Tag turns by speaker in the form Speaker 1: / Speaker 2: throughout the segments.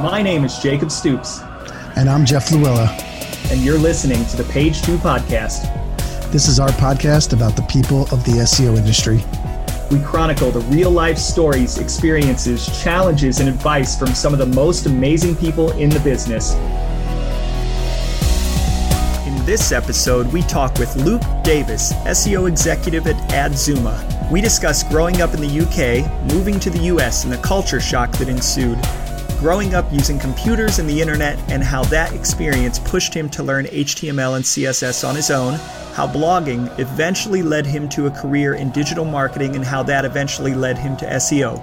Speaker 1: My name is Jacob Stoops.
Speaker 2: And I'm Jeff Louella.
Speaker 1: And you're listening to the Page Two Podcast.
Speaker 2: This is our podcast about the people of the SEO industry.
Speaker 1: We chronicle the real life stories, experiences, challenges, and advice from some of the most amazing people in the business. In this episode, we talk with Luke Davis, SEO executive at Adzooma. We discuss growing up in the UK, moving to the US, and the culture shock that ensued growing up using computers and the internet, and how that experience pushed him to learn HTML and CSS on his own, how blogging eventually led him to a career in digital marketing, and how that eventually led him to SEO.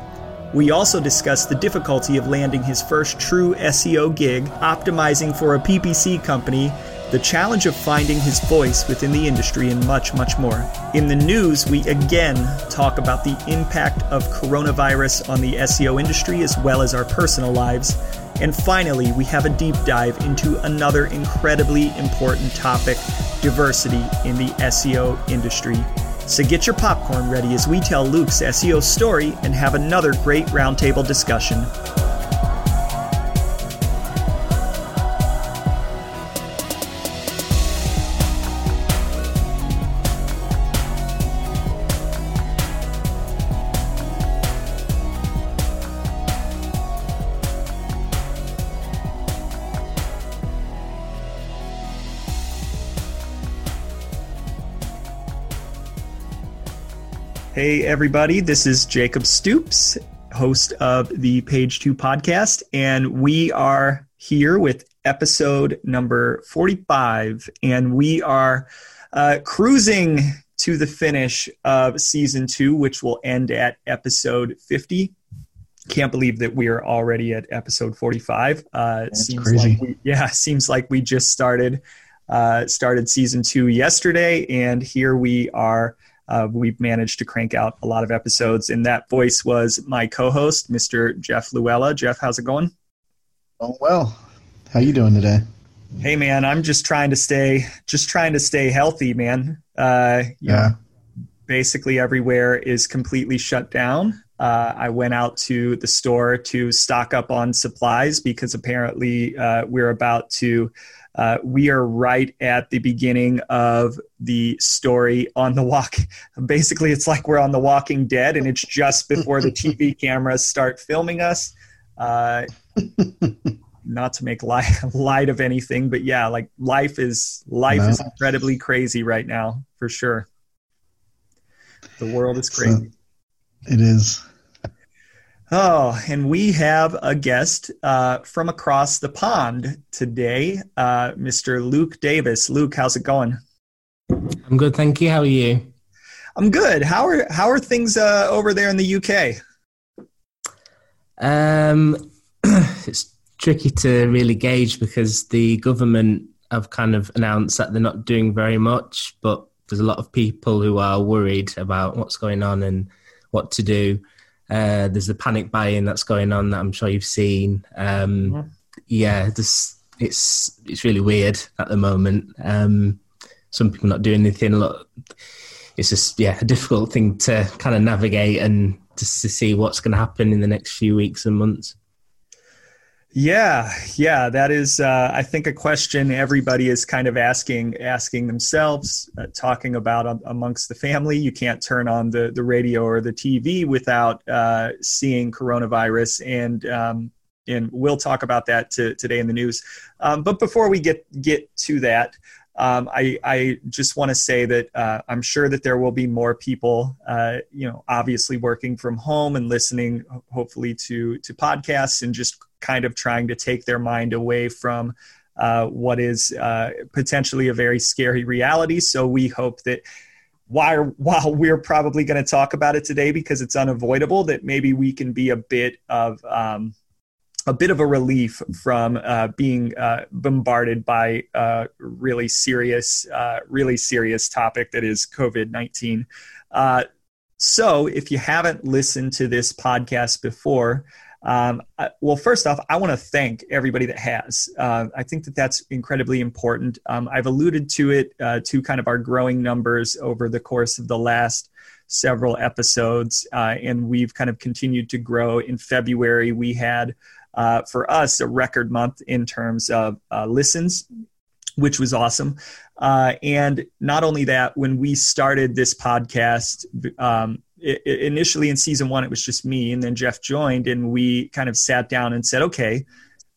Speaker 1: We also discuss the difficulty of landing his first true SEO gig, optimizing for a PPC company, the challenge of finding his voice within the industry, and much, much more. In the news, we again talk about the impact of coronavirus on the SEO industry as well as our personal lives. And finally, we have a deep dive into another incredibly important topic diversity in the SEO industry. So get your popcorn ready as we tell Luke's SEO story and have another great roundtable discussion. Hey, everybody, this is Jacob Stoops, host of the Page Two podcast, and we are here with episode number 45, and we are uh, cruising to the finish of season two, which will end at episode 50. Can't believe that we are already at episode 45. Uh,
Speaker 2: That's seems crazy.
Speaker 1: Like we, yeah, seems like we just started uh, started season two yesterday, and here we are uh, we've managed to crank out a lot of episodes. And that voice was my co-host, Mr. Jeff Louella. Jeff, how's it going?
Speaker 2: Oh well. How you doing today?
Speaker 1: Hey man, I'm just trying to stay just trying to stay healthy, man. Uh, yeah. Know, basically everywhere is completely shut down. Uh, I went out to the store to stock up on supplies because apparently uh, we're about to uh, we are right at the beginning of the story on the walk. Basically, it's like we're on The Walking Dead, and it's just before the TV cameras start filming us. Uh, not to make light, light of anything, but yeah, like life is life no. is incredibly crazy right now, for sure. The world is crazy.
Speaker 2: So it is.
Speaker 1: Oh, and we have a guest uh, from across the pond today, uh, Mr. Luke Davis. Luke, how's it going?
Speaker 3: I'm good, thank you. How are you?
Speaker 1: I'm good. How are how are things uh, over there in the UK?
Speaker 3: Um, it's tricky to really gauge because the government have kind of announced that they're not doing very much, but there's a lot of people who are worried about what's going on and what to do. Uh, there's the panic buying that's going on that I'm sure you've seen. Um, yeah, yeah this, it's it's really weird at the moment. Um, some people not doing anything. A lot. it's just yeah a difficult thing to kind of navigate and just to see what's going to happen in the next few weeks and months.
Speaker 1: Yeah, yeah, that is, uh, I think, a question everybody is kind of asking asking themselves, uh, talking about um, amongst the family. You can't turn on the the radio or the TV without uh, seeing coronavirus, and um, and we'll talk about that to, today in the news. Um, but before we get get to that, um, I, I, just want to say that uh, I'm sure that there will be more people, uh, you know, obviously working from home and listening, hopefully to to podcasts and just kind of trying to take their mind away from uh, what is uh, potentially a very scary reality. So we hope that while while we're probably going to talk about it today because it's unavoidable, that maybe we can be a bit of um, a bit of a relief from uh, being uh, bombarded by a really serious, uh, really serious topic that is COVID 19. Uh, so, if you haven't listened to this podcast before, um, I, well, first off, I want to thank everybody that has. Uh, I think that that's incredibly important. Um, I've alluded to it uh, to kind of our growing numbers over the course of the last several episodes, and we've kind of continued to grow. In February, we had uh, for us a record month in terms of uh, listens, which was awesome. Uh, and not only that, when we started this podcast, um, it, it initially in season one, it was just me, and then Jeff joined, and we kind of sat down and said, okay,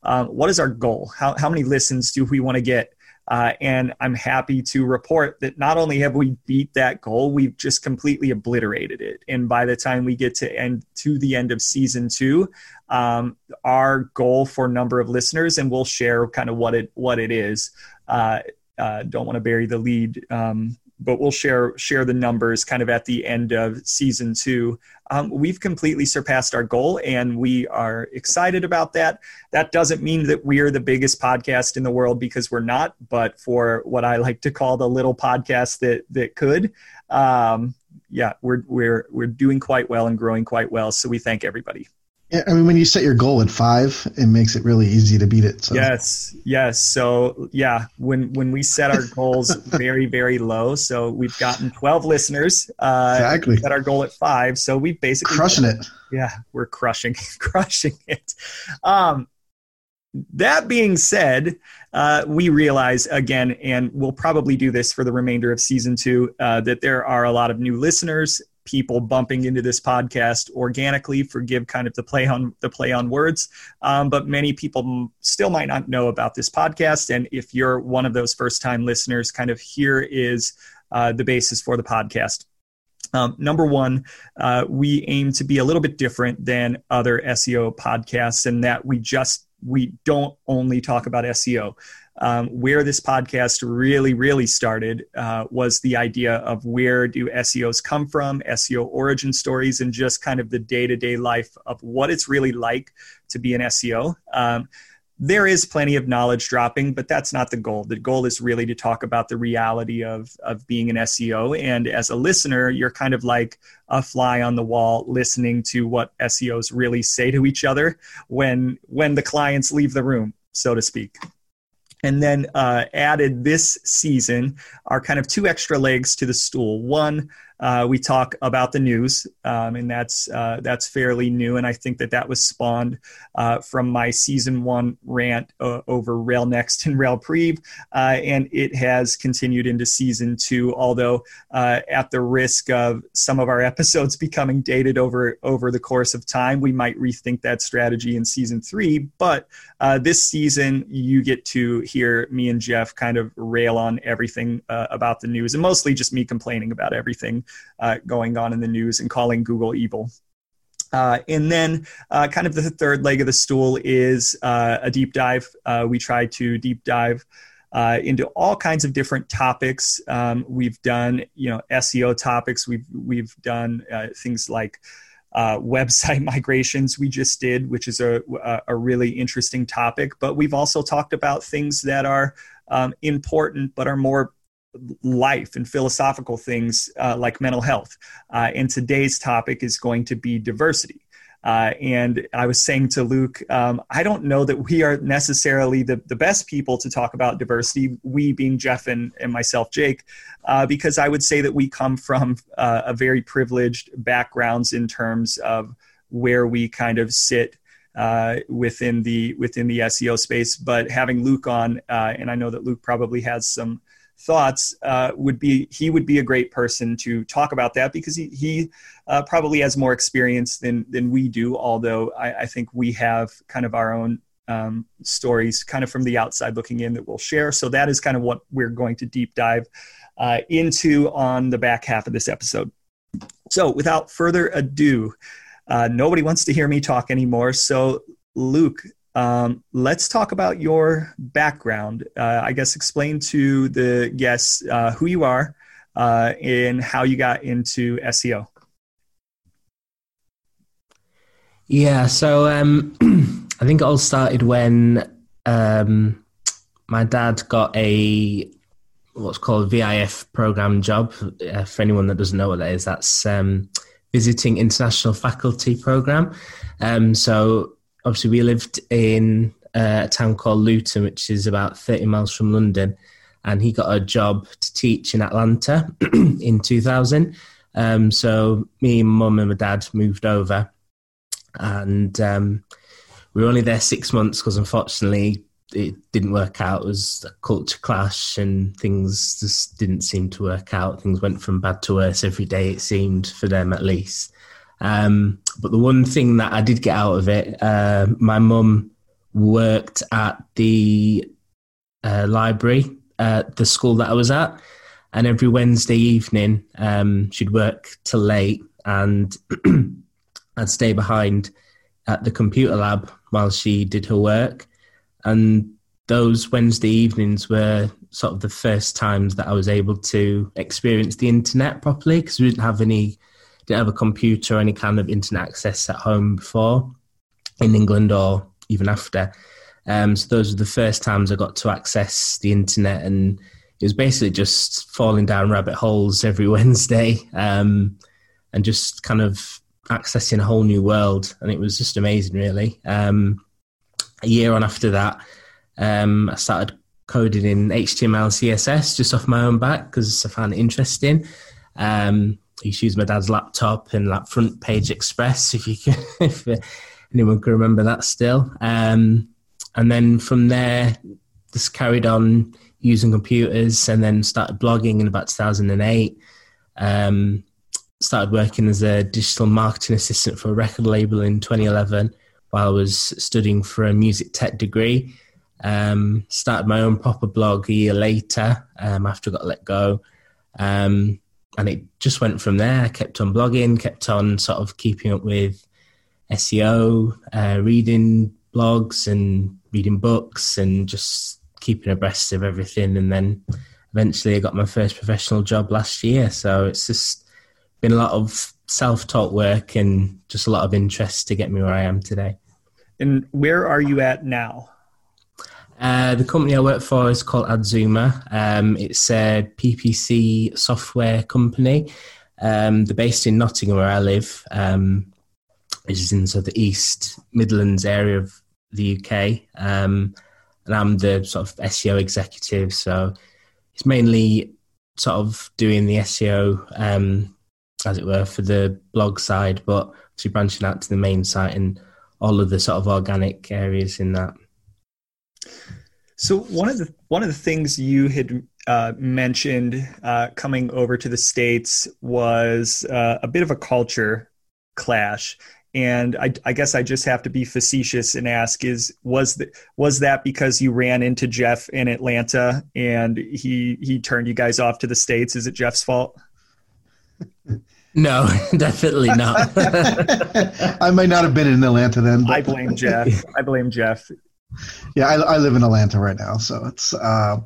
Speaker 1: um, what is our goal? How, how many listens do we want to get? Uh, and I'm happy to report that not only have we beat that goal, we've just completely obliterated it. And by the time we get to end to the end of season two, um, our goal for number of listeners, and we'll share kind of what it what it is. Uh, uh, don't want to bury the lead um, but we'll share share the numbers kind of at the end of season two. Um, we've completely surpassed our goal, and we are excited about that. That doesn't mean that we're the biggest podcast in the world because we're not, but for what I like to call the little podcast that that could, um, yeah, we're we're we're doing quite well and growing quite well. So we thank everybody.
Speaker 2: Yeah, I mean, when you set your goal at five, it makes it really easy to beat it.
Speaker 1: So. Yes, yes. So yeah, when when we set our goals very very low, so we've gotten twelve listeners. Uh, exactly. Set our goal at five, so we basically
Speaker 2: crushing it.
Speaker 1: Yeah, we're crushing crushing it. Um, that being said, uh, we realize again, and we'll probably do this for the remainder of season two, uh, that there are a lot of new listeners people bumping into this podcast organically forgive kind of the play on the play on words. Um, but many people still might not know about this podcast. And if you're one of those first time listeners kind of here is uh, the basis for the podcast. Um, number one, uh, we aim to be a little bit different than other SEO podcasts in that we just we don't only talk about SEO. Um, where this podcast really, really started uh, was the idea of where do SEOs come from, SEO origin stories, and just kind of the day to day life of what it's really like to be an SEO. Um, there is plenty of knowledge dropping, but that's not the goal. The goal is really to talk about the reality of, of being an SEO. And as a listener, you're kind of like a fly on the wall listening to what SEOs really say to each other when when the clients leave the room, so to speak and then uh, added this season are kind of two extra legs to the stool. One uh, we talk about the news, um, and that's uh, that's fairly new. And I think that that was spawned uh, from my season one rant uh, over Rel Next and Rel Prev, uh, and it has continued into season two. Although at the risk of some of our episodes becoming dated over over the course of time, we might rethink that strategy in season three. But this season, you get to hear me and Jeff kind of rail on everything about the news, and mostly just me complaining about everything uh, going on in the news and calling Google evil. Uh, and then, uh, kind of the third leg of the stool is uh, a deep dive. Uh, we try to deep dive uh, into all kinds of different topics. Um, we've done, you know, SEO topics. We've we've done things like website migrations. We just did, which is a a really interesting topic. But we've also talked about things that are um, important but are more life and philosophical things uh, like mental health. Uh, and today's topic is going to be diversity. Uh, and I was saying to Luke, um, I don't know that we are necessarily the, the best people to talk about diversity, we being Jeff and, and myself, Jake, uh, because I would say that we come from uh, a very privileged backgrounds in terms of where we kind of sit uh, within the within the SEO space. But having Luke on, uh, and I know that Luke probably has some thoughts uh, would be he would be a great person to talk about that because he, he uh, probably has more experience than than we do although I, I think we have kind of our own um, stories kind of from the outside looking in that we'll share so that is kind of what we're going to deep dive uh, into on the back half of this episode so without further ado uh, nobody wants to hear me talk anymore so luke um, let's talk about your background. Uh, I guess explain to the guests uh, who you are uh, and how you got into SEO.
Speaker 3: Yeah, so um, I think it all started when um, my dad got a what's called VIF program job. Uh, for anyone that doesn't know what that is, that's um, visiting international faculty program. Um, so obviously we lived in uh, a town called Luton, which is about 30 miles from London. And he got a job to teach in Atlanta in 2000. Um, so me, mum, and my dad moved over. And um, we were only there six months because unfortunately it didn't work out. It was a culture clash and things just didn't seem to work out. Things went from bad to worse every day, it seemed, for them at least. Um, but the one thing that I did get out of it, uh, my mum worked at the uh, library at the school that I was at. And every Wednesday evening, um, she'd work till late and I'd stay behind at the computer lab while she did her work. And those Wednesday evenings were sort of the first times that I was able to experience the internet properly because we didn't have any, didn't have a computer or any kind of internet access at home before in England or even after. Um, so those were the first times I got to access the internet, and it was basically just falling down rabbit holes every Wednesday, um, and just kind of accessing a whole new world. And it was just amazing, really. Um, a year on after that, um, I started coding in HTML, CSS just off my own back because I found it interesting. Um, I used to use my dad's laptop and like Front Page Express, if you can, if anyone can remember that still. Um, and then from there, just carried on using computers, and then started blogging in about 2008. Um, started working as a digital marketing assistant for a record label in 2011 while I was studying for a music tech degree. Um, started my own proper blog a year later um, after I got let go. Um, and it just went from there. I kept on blogging, kept on sort of keeping up with SEO, uh, reading blogs and reading books and just keeping abreast of everything. And then eventually I got my first professional job last year. So it's just been a lot of self taught work and just a lot of interest to get me where I am today.
Speaker 1: And where are you at now?
Speaker 3: Uh, the company I work for is called Adzooma. Um, it's a PPC software company. Um, they're based in Nottingham, where I live, um, which is in sort of the East Midlands area of the UK. Um, and I'm the sort of SEO executive. So it's mainly sort of doing the SEO um, as it were, for the blog side, but obviously branching out to the main site and all of the sort of organic areas in that.
Speaker 1: So one of the one of the things you had uh, mentioned uh, coming over to the states was uh, a bit of a culture clash, and I, I, guess I just have to be facetious and ask: Is was the, was that because you ran into Jeff in Atlanta and he he turned you guys off to the states? Is it Jeff's fault?
Speaker 3: No, definitely not.
Speaker 2: I might not have been in Atlanta then.
Speaker 1: But. I blame Jeff. I blame Jeff.
Speaker 2: Yeah, I, I, live in Atlanta right now, so it's uh,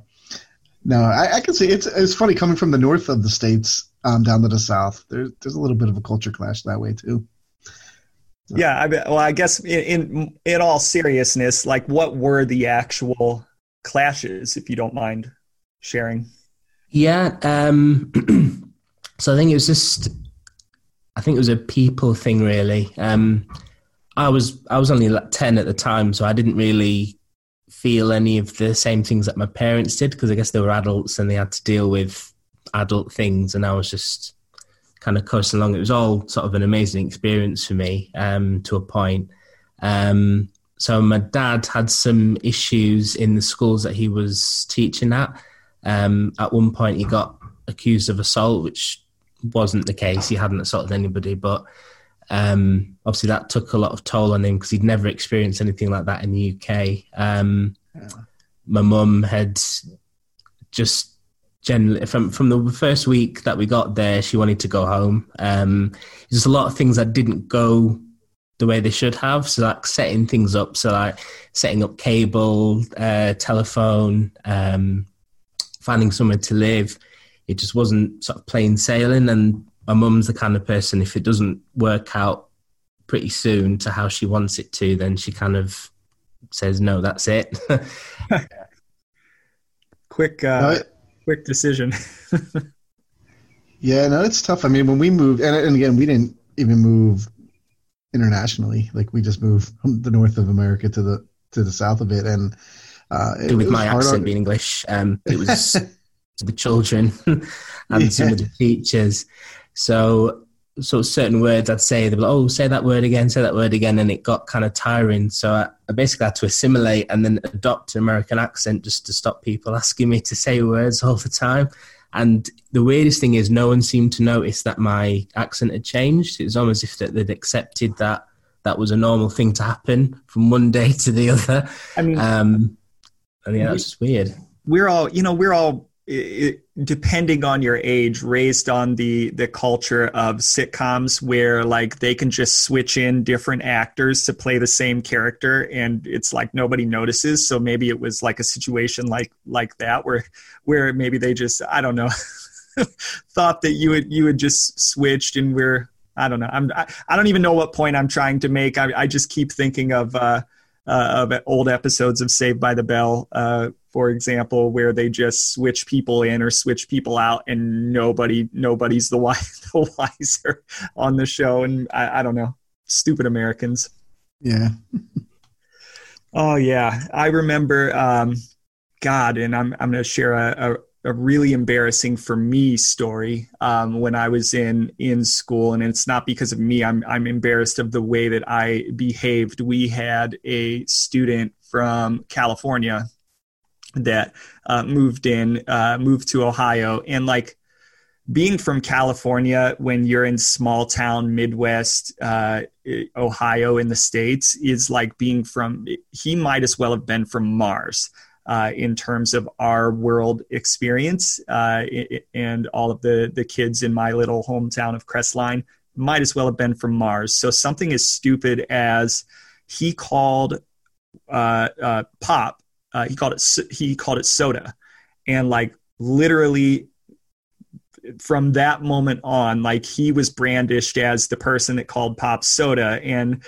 Speaker 2: no. I, I, can see it's it's funny coming from the north of the states um, down to the south. There's there's a little bit of a culture clash that way too.
Speaker 1: So. Yeah, I, well, I guess in, in in all seriousness, like what were the actual clashes, if you don't mind sharing?
Speaker 3: Yeah. Um, so I think it was just I think it was a people thing, really. Um, I was I was only like ten at the time, so I didn't really feel any of the same things that my parents did because I guess they were adults and they had to deal with adult things, and I was just kind of coasting along. It was all sort of an amazing experience for me um, to a point. Um, so my dad had some issues in the schools that he was teaching at. Um, at one point, he got accused of assault, which wasn't the case. He hadn't assaulted anybody, but um, obviously that took a lot of toll on him because he'd never experienced anything like that in the UK. Um, yeah. My mum had just generally from from the first week that we got there, she wanted to go home. Um, there's a lot of things that didn't go the way they should have. So like setting things up, so like setting up cable, uh, telephone, um, finding somewhere to live it just wasn't sort of plain sailing. And my mum's the kind of person, if it doesn't work out pretty soon to how she wants it to, then she kind of says, no, that's it.
Speaker 1: quick, uh, quick decision.
Speaker 2: yeah, no, it's tough. I mean, when we moved, and, and again, we didn't even move internationally. Like we just moved from the north of America to the to the south of it, and uh,
Speaker 3: it, with my accent on... being English, um, it was the children and yeah. some of the teachers. So so certain words I'd say, they'd be like, oh, say that word again, say that word again. And it got kind of tiring. So I, I basically had to assimilate and then adopt an American accent just to stop people asking me to say words all the time. And the weirdest thing is, no one seemed to notice that my accent had changed. It was almost as if they'd accepted that that was a normal thing to happen from one day to the other. I mean, um, and yeah, that's just weird.
Speaker 1: We're all, you know, we're all depending on your age raised on the the culture of sitcoms where like they can just switch in different actors to play the same character and it's like nobody notices. So maybe it was like a situation like like that where where maybe they just i don't know thought that you would you had just switched and we're i don't know. I'm i, I don't even know what point i'm trying to make. I, I just keep thinking of uh uh, of old episodes of Saved by the Bell, uh, for example, where they just switch people in or switch people out, and nobody nobody's the, wise, the wiser on the show. And I, I don't know, stupid Americans.
Speaker 2: Yeah.
Speaker 1: oh yeah, I remember. Um, God, and I'm I'm going to share a, a a really embarrassing for me story um, when I was in in school, and it's not because of me. I'm I'm embarrassed of the way that I behaved. We had a student from California that uh, moved in, uh, moved to Ohio, and like being from California when you're in small town Midwest uh, Ohio in the states is like being from. He might as well have been from Mars uh, in terms of our world experience. Uh, and all of the, the kids in my little hometown of Crestline might as well have been from Mars. So something as stupid as he called uh, uh pop, uh, he called it he called it soda, and like literally from that moment on, like he was brandished as the person that called pop soda, and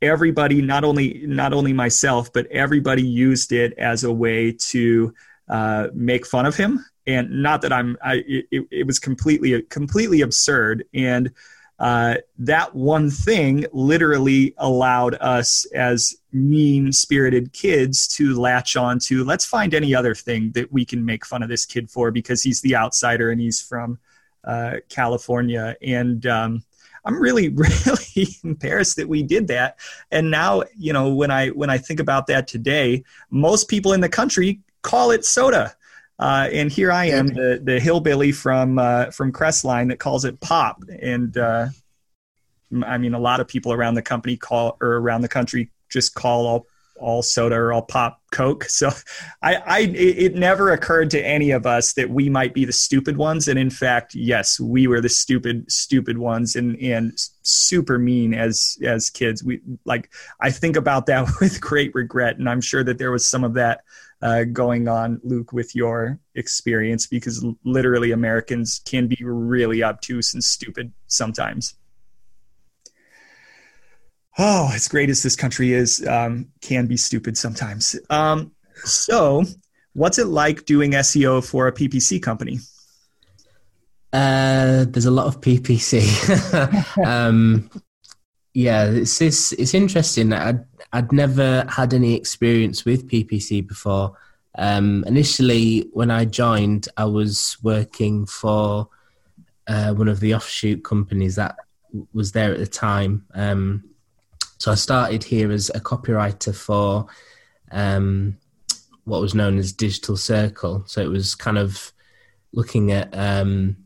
Speaker 1: everybody not only not only myself but everybody used it as a way to uh, make fun of him. And not that i'm I, it, it was completely completely absurd. And uh, that one thing literally allowed us as mean spirited kids to latch on to let's find any other thing that we can make fun of this kid for because he's the outsider and he's from uh, california and um, I'm really, really embarrassed that we did that. And now, you know, when I when I think about that today, most people in the country call it soda. Uh, and here I am, the the hillbilly from uh, from Crestline that calls it pop. And uh, I mean, a lot of people around the company call or around the country just call all all soda or all pop coke. So i i it never occurred to any of us that we might be the stupid ones. And in fact yes we were the stupid stupid ones and and super mean as as kids. We like i think about that with great regret. And i'm sure that there was some of that uh, going on luke with your experience because literally americans can be really obtuse and stupid sometimes oh, as great as this country is, um, can be stupid sometimes. Um, so, what's it like doing SEO for a PPC company?
Speaker 3: Uh, there's a lot of PPC. um, yeah, it's, it's it's interesting. I'd I'd never had any experience with PPC before. Um, initially, when I joined, I was working for uh, one of the offshoot companies that was there at the time. Um, so I started here as a copywriter for um, what was known as Digital Circle. So it was kind of looking at um,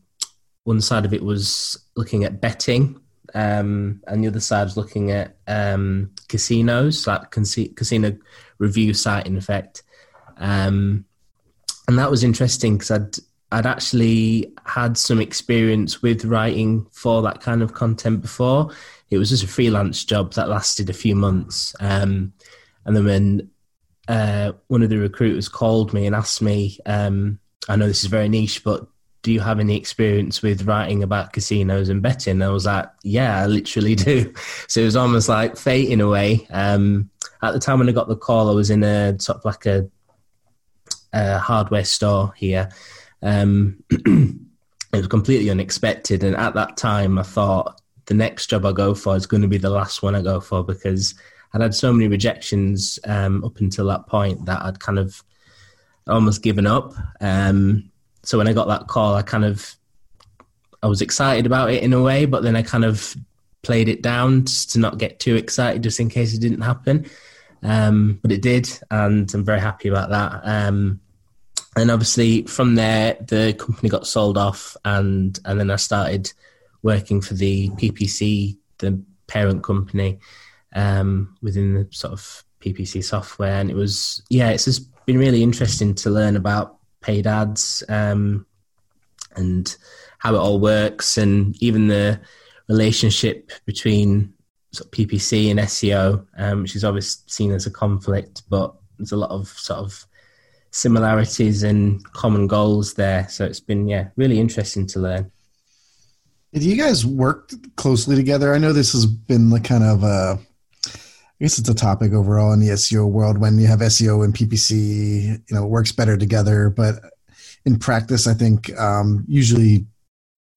Speaker 3: one side of it was looking at betting, um, and the other side was looking at um, casinos, like casino review site, in effect. Um, and that was interesting because I'd I'd actually had some experience with writing for that kind of content before it was just a freelance job that lasted a few months. Um, and then when uh, one of the recruiters called me and asked me, um, I know this is very niche, but do you have any experience with writing about casinos and betting? I was like, yeah, I literally do. So it was almost like fate in a way. Um, at the time when I got the call, I was in a sort of like a, a hardware store here. Um, it was completely unexpected. And at that time, I thought, the next job I go for is going to be the last one I go for because I'd had so many rejections um, up until that point that I'd kind of almost given up. Um, so when I got that call, I kind of I was excited about it in a way, but then I kind of played it down just to not get too excited, just in case it didn't happen. Um, but it did, and I'm very happy about that. Um, and obviously, from there, the company got sold off, and and then I started working for the PPC, the parent company, um, within the sort of PPC software, and it was yeah, it's just been really interesting to learn about paid ads um, and how it all works, and even the relationship between sort of PPC and SEO, um, which is always seen as a conflict, but there's a lot of sort of similarities and common goals there. So it's been yeah really interesting to learn.
Speaker 2: Have you guys worked closely together? I know this has been like kind of a, I guess it's a topic overall in the SEO world when you have SEO and PPC, you know, it works better together. But in practice, I think um, usually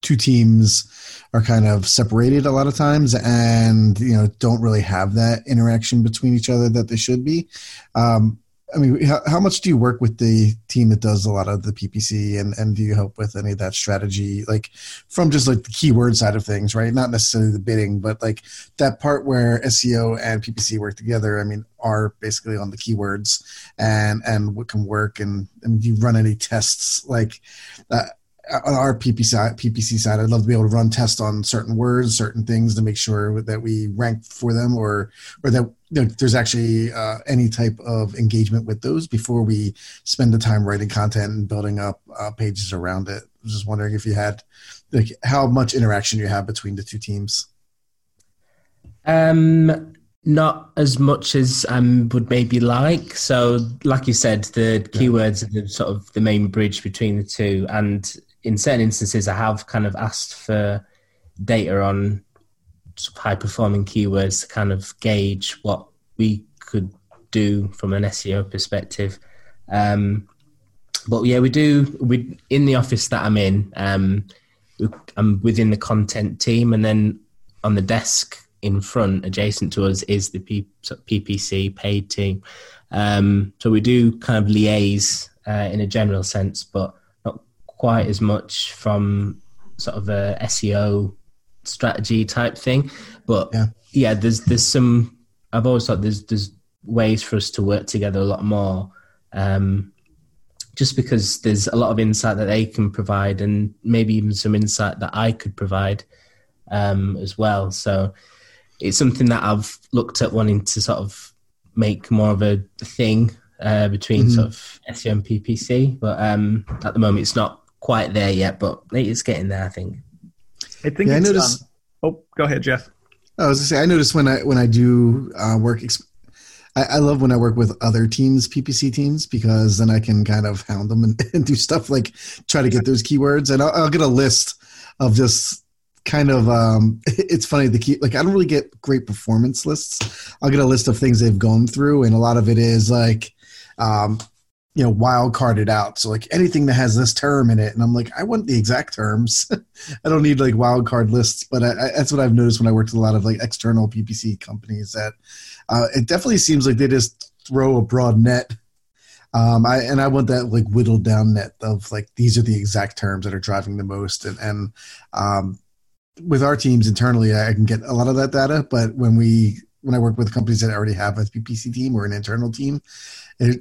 Speaker 2: two teams are kind of separated a lot of times and you know don't really have that interaction between each other that they should be um, i mean how, how, much do you work with the team that does a lot of the ppc and, and do you help with any of that strategy like from just like the keyword side of things right? Not necessarily the bidding but like that part where seo and ppc work together i mean are basically on the keywords and and what can work. And and do you run any tests? Like uh, our PPC side, PPC side, I'd love to be able to run tests on certain words, certain things to make sure that we rank for them, or or that you know, there's actually uh, any type of engagement with those before we spend the time writing content and building up uh, pages around it. I was just wondering if you had like how much interaction you have between the two teams.
Speaker 3: Um, not as much as I um, would maybe like. So, like you said, the keywords are the sort of the main bridge between the two, and in certain instances, I have kind of asked for data on high performing keywords to kind of gauge what we could do from an SEO perspective. Um, but yeah, we do. We in the office that I'm in. Um, I'm within the content team, and then on the desk in front, adjacent to us, is the PPC paid team. Um, so we do kind of liaise uh, in a general sense, but quite as much from sort of a SEO strategy type thing. But yeah, yeah there's there's some. I've always thought there's there's ways for us to work together a lot more. Um, just because there's a lot of insight that they can provide, and maybe even some insight that I could provide um, as well. So it's something that I've looked at wanting to sort of make more of a thing uh, between mm-hmm. sort of SEO and PPC. But um, at the moment, it's not quite there yet, but it's getting there. I think.
Speaker 1: I think. Yeah, I noticed. Um, oh, go ahead, Jeff.
Speaker 2: I was gonna say I notice when I when I do uh, work. I, I, love when I work with other teams, PPC teams, because then I can kind of hound them and, and do stuff like try to get those keywords, and I'll, I'll get a list of just kind of um, it's funny the key like i don't really get great performance lists i'll get a list of things they've gone through and a lot of it is like um, you know wild carded out. So like anything that has this term in it. And i'm like i want the exact terms. I don't need like wild card lists. But I, I, that's what i've noticed when i worked with a lot of like external ppc companies that uh, it definitely seems like they just throw a broad net. Um, I, and I want that like whittled down net of like these are the exact terms that are driving the most, and, and um, with our teams internally, I can get a lot of that data. But when we when I work with companies that already have a PPC team or an internal team, it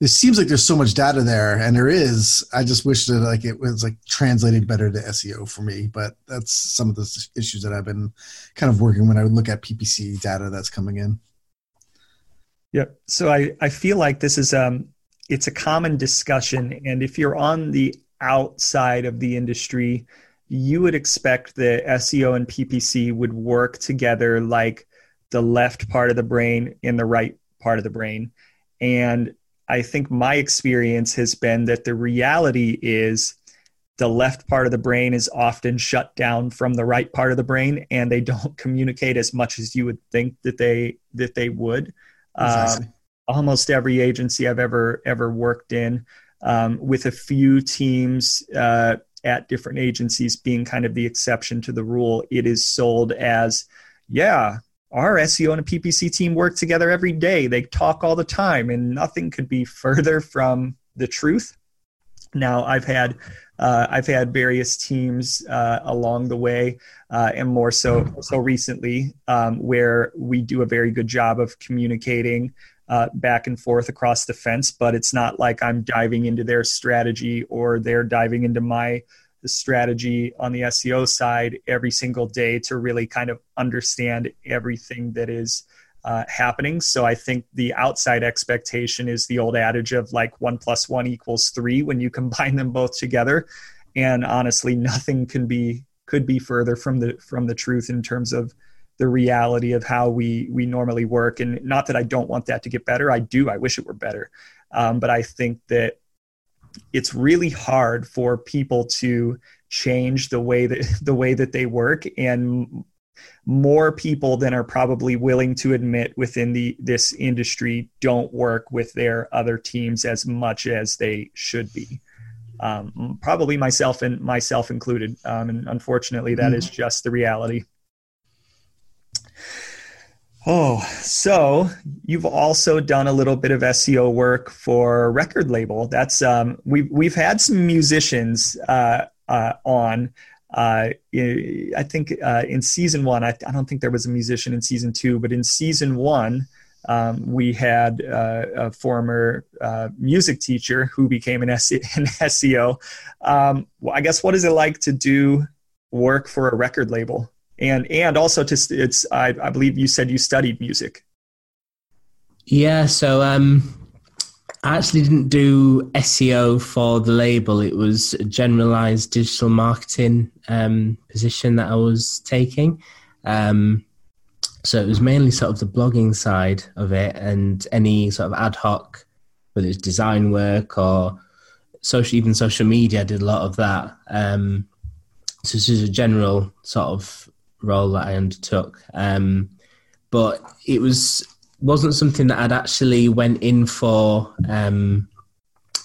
Speaker 2: it seems like there's so much data there and there is. I just wish that like it was like translated better to seo for me but that's some of the issues that i've been kind of working when i would look at ppc data that's coming in.
Speaker 1: Yep. So i i feel like this is um it's a common discussion and if you're on the outside of the industry you would expect that seo and ppc would work together like the left part of the brain and the right part of the brain. And I think my experience has been that the reality is the left part of the brain is often shut down from the right part of the brain and they don't communicate as much as you would think that they that they would exactly. um, almost every agency i've ever ever worked in um, with a few teams uh, at different agencies being kind of the exception to the rule it is sold as yeah our SEO and a PPC team work together every day. They talk all the time, and nothing could be further from the truth. Now, I've had uh, I've had various teams uh, along the way, uh, and more so so recently, um, where we do a very good job of communicating uh, back and forth across the fence. But it's not like I'm diving into their strategy or they're diving into my strategy on the SEO side every single day to really kind of understand everything that is uh, happening. So I think the outside expectation is the old adage of like one plus one equals three when you combine them both together. And honestly, nothing can be could be further from the from the truth in terms of the reality of how we we normally work. And not that I don't want that to get better. I do. I wish it were better. Um, but I think that it's really hard for people to change the way that the way that they work. And more people than are probably willing to admit within the this industry don't work with their other teams as much as they should be. Um, probably myself and myself included. Um, and unfortunately that mm-hmm. is just the reality Oh, so you've also done a little bit of SEO work for record label. That's um, we've we've had some musicians uh, uh, on. Uh, I think uh, in season one, I, I, don't think there was a musician in season two, but in season one, um, we had uh, a former uh, music teacher who became an, SE- an SEO. Um, well, I guess what is it like to do work for a record label? And and also to it's I, I believe you said you studied music.
Speaker 3: Yeah, so um, I actually didn't do SEO for the label. It was a generalized digital marketing um, position that I was taking. Um, so it was mainly sort of the blogging side of it and any sort of ad hoc, whether it's design work or social, even social media. I did a lot of that. Um, so this is a general sort of role that I undertook. Um, but it was wasn't something that I'd actually went in for um,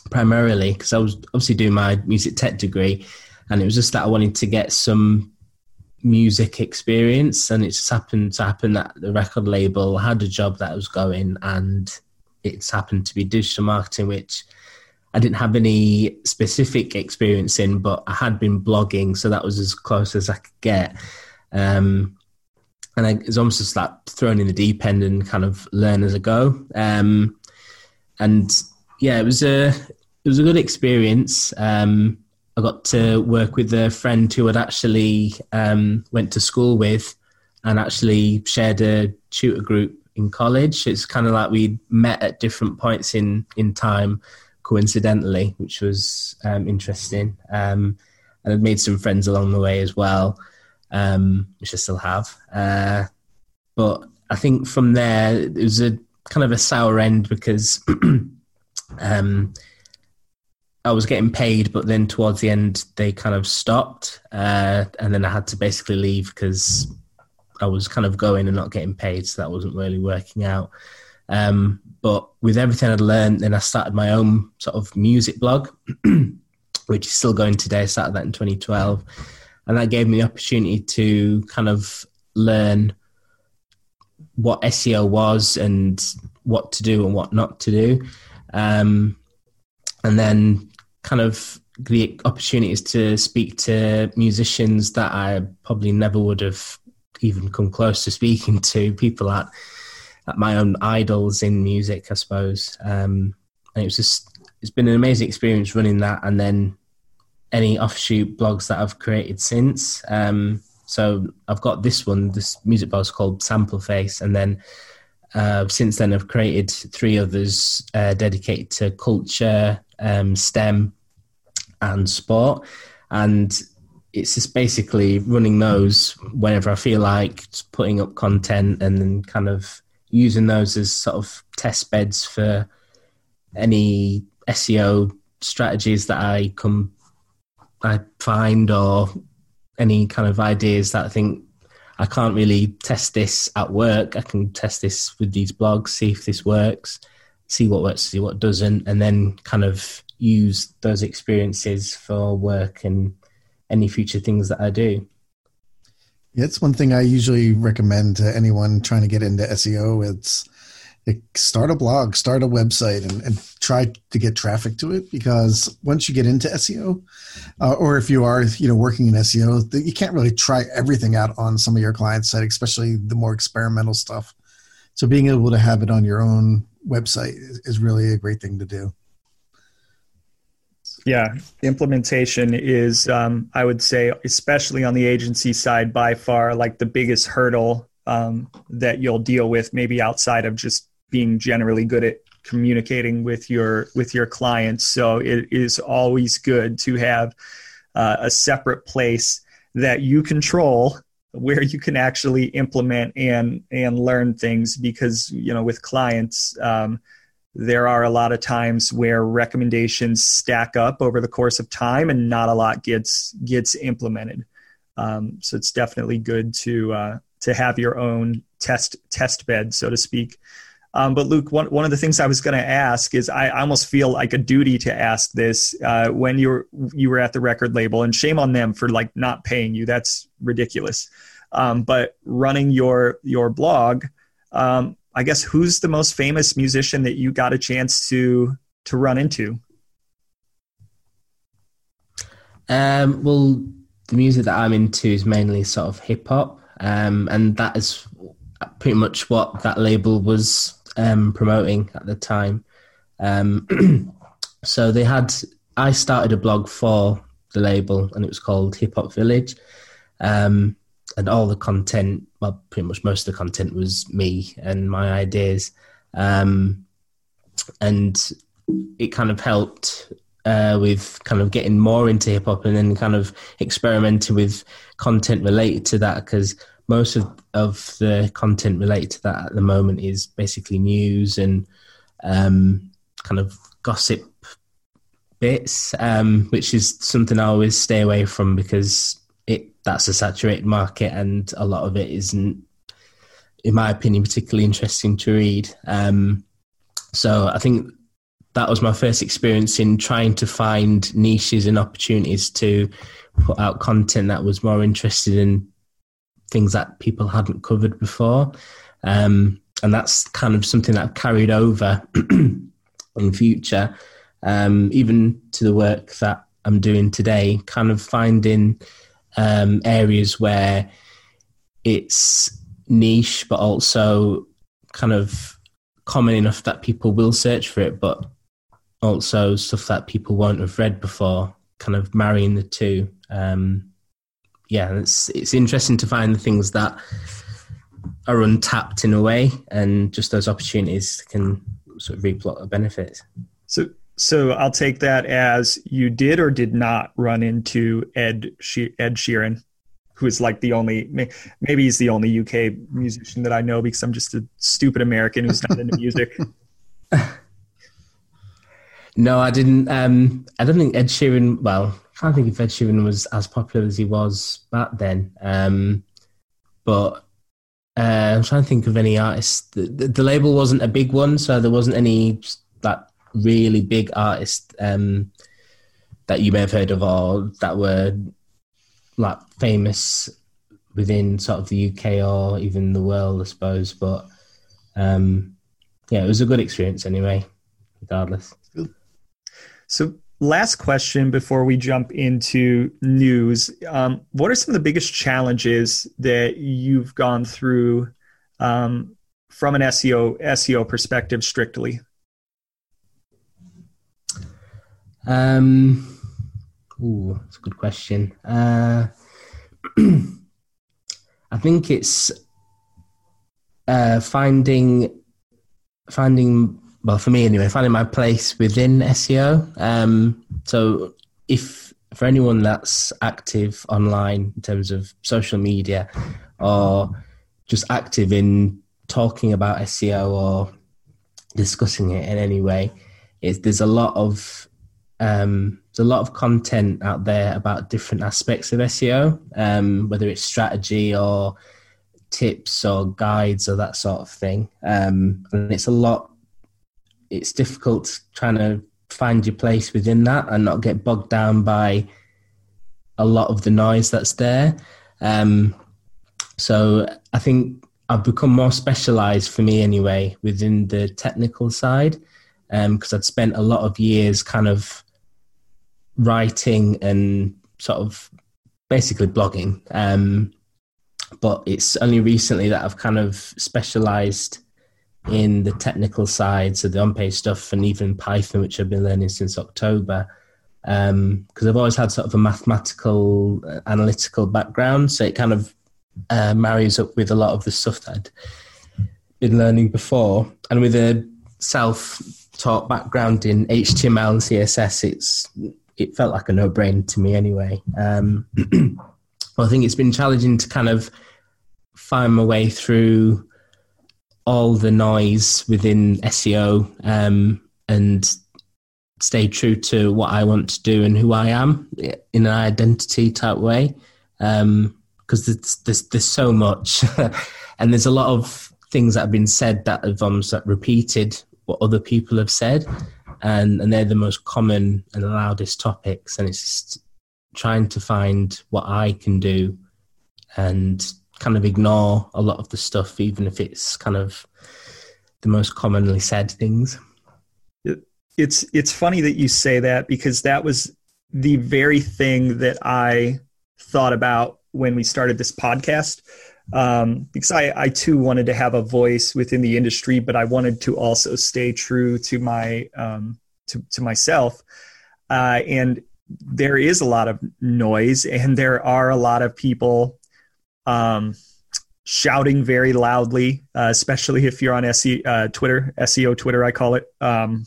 Speaker 3: primarily because I was obviously doing my music tech degree, and it was just that I wanted to get some music experience, and it just happened to happen that the record label had a job that was going, and it's happened to be digital marketing, which I didn't have any specific experience in, but I had been blogging, so that was as close as I could get. Um, and it's almost just like thrown in the deep end and kind of learn as I go. Um, and yeah, it was a it was a good experience. Um, I got to work with a friend who had actually um, went to school with, and actually shared a tutor group in college. It's kind of like we met at different points in in time, coincidentally, which was um, interesting. Um, and I'd made some friends along the way as well um, which I still have. Uh, but I think from there it was a kind of a sour end because um, I was getting paid, but then towards the end they kind of stopped, uh, and then I had to basically leave because I was kind of going and not getting paid, so that wasn't really working out. Um, but with everything I'd learned, then I started my own sort of music blog, which is still going today. I started that in 2012 and that gave me the opportunity to kind of learn what SEO was and what to do and what not to do, um, and then kind of the opportunities to speak to musicians that I probably never would have even come close to speaking to people at, at my own idols in music, I suppose. Um, and it was just it's been an amazing experience running that, and then any offshoot blogs that I've created since. Um, so I've got this one, this music blog is called Sample Face, and then uh, since then I've created three others uh, dedicated to culture, um, STEM, and sport, and it's just basically running those whenever I feel like, putting up content, and then kind of using those as sort of test beds for any SEO strategies that I come I find or any kind of ideas that I think I can't really test this at work. I can test this with these blogs, see if this works, see what works, see what doesn't, and then kind of use those experiences for work and any future things that I do.
Speaker 2: Yeah, it's one thing I usually recommend to anyone trying to get into SEO. It's start a blog, start a website, and, and, try to get traffic to it. Because once you get into SEO, uh, or if you are you know working in SEO, you can't really try everything out on some of your clients' site, especially the more experimental stuff. So being able to have it on your own website is, really a great thing to do.
Speaker 1: Yeah, implementation is, um, I would say, especially on the agency side, by far like the biggest hurdle um, that you'll deal with, maybe outside of just being generally good at communicating with your with your clients. So it is always good to have uh, a separate place that you control where you can actually implement and and learn things because you know with clients um, there are a lot of times where recommendations stack up over the course of time and not a lot gets gets implemented um, so it's definitely good to uh, to have your own test test bed so to speak um, but Luke, one, one of the things I was going to ask is I almost feel like a duty to ask this uh, when you were you were at the record label, and shame on them for like not paying you. That's ridiculous. Um, but running your your blog, um, I guess who's the most famous musician that you got a chance to to run into?
Speaker 3: Um, well, the music that I'm into is mainly sort of hip hop, um, and that is pretty much what that label was um, promoting at the time. Um, so they had, I started a blog for the label and it was called Hip Hop Village. Um, and all the content, well, pretty much most of the content was me and my ideas. Um, and it kind of helped uh, with kind of getting more into hip hop and then kind of experimenting with content related to that because most of, of the content related to that at the moment is basically news and um, kind of gossip bits, um, which is something I always stay away from because it that's a saturated market and a lot of it isn't, in my opinion, particularly interesting to read. Um, so I think that was my first experience in trying to find niches and opportunities to put out content that was more interested in things that people hadn't covered before. Um, and that's kind of something that I've carried over in future, um, even to the work that I'm doing today, kind of finding um, areas where it's niche, but also kind of common enough that people will search for it, but also stuff that people won't have read before, kind of marrying the two. Um, yeah, it's it's interesting to find the things that are untapped in a way, and just those opportunities can sort of reap a lot of benefits.
Speaker 1: So, so I'll take that as you did or did not run into Ed Ed Sheeran, who is like the only maybe he's the only UK musician that I know because I'm just a stupid American who's not into music.
Speaker 3: no, I didn't. Um, I don't think Ed Sheeran. Well, I can't think if Ed Sheeran was as popular as he was back then. Um, but uh, I'm trying to think of any artists. The, the, the, label wasn't a big one, so there wasn't any that really big artist um, that you may have heard of or that were like famous within sort of the UK or even the world, I suppose. But um, yeah, it was a good experience anyway, regardless.
Speaker 1: So last question before we jump into news. Um, what are some of the biggest challenges that you've gone through um, from an seo seo perspective strictly?
Speaker 3: Um ooh, that's a good question. Uh, i think it's uh, finding finding well, for me anyway, finding my place within SEO. Um, so if for anyone that's active online in terms of social media or just active in talking about SEO or discussing it in any way, is there's a lot of um, there's a lot of content out there about different aspects of SEO, um, whether it's strategy or tips or guides or that sort of thing. Um, and it's a lot it's difficult trying to find your place within that and not get bogged down by a lot of the noise that's there. Um, so I think I've become more specialized for me anyway within the technical side because um, I'd spent a lot of years kind of writing and sort of basically blogging. Um, but it's only recently that I've kind of specialized in the technical side, so the on-page stuff and even Python, which I've been learning since October. Because um, I've always had sort of a mathematical, uh, analytical background, so it kind of uh, marries up with a lot of the stuff that I'd been learning before, and with a self-taught background in HTML and CSS, it's it felt like a no-brainer to me anyway. Um, I think it's been challenging to kind of find my way through all the noise within SEO um, and stay true to what I want to do and who I am in an identity type way. Because um, there's, there's, there's so much, and there's a lot of things that have been said that have almost repeated what other people have said, and and they're the most common and loudest topics. And it's trying to find what I can do and kind of ignore a lot of the stuff, even if it's kind of the most commonly said things.
Speaker 1: It's it's funny that you say that because that was the very thing that I thought about when we started this podcast. Um, because I, I too wanted to have a voice within the industry, but I wanted to also stay true to my um, to, to myself. Uh, and there is a lot of noise, and there are a lot of people um, shouting very loudly, uh, especially if you're on SE, uh, Twitter, SEO Twitter, I call it. Um,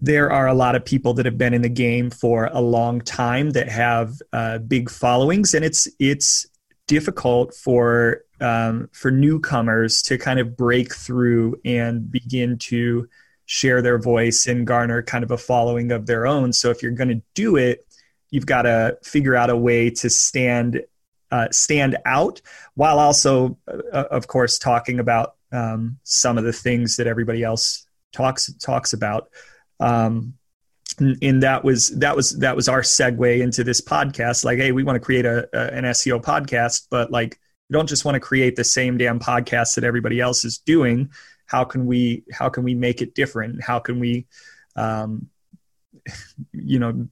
Speaker 1: there are a lot of people that have been in the game for a long time that have uh, big followings, and it's it's difficult for um, for newcomers to kind of break through and begin to share their voice and garner kind of a following of their own. So if you're going to do it, you've got to figure out a way to stand uh, stand out while also, uh, of course, talking about um, some of the things that everybody else talks talks about. Um, and that was that was that was our segue into this podcast. Like, hey, we want to create a, a an SEO podcast, but like, you don't just want to create the same damn podcast that everybody else is doing. How can we how can we make it different? How can we, um, you know,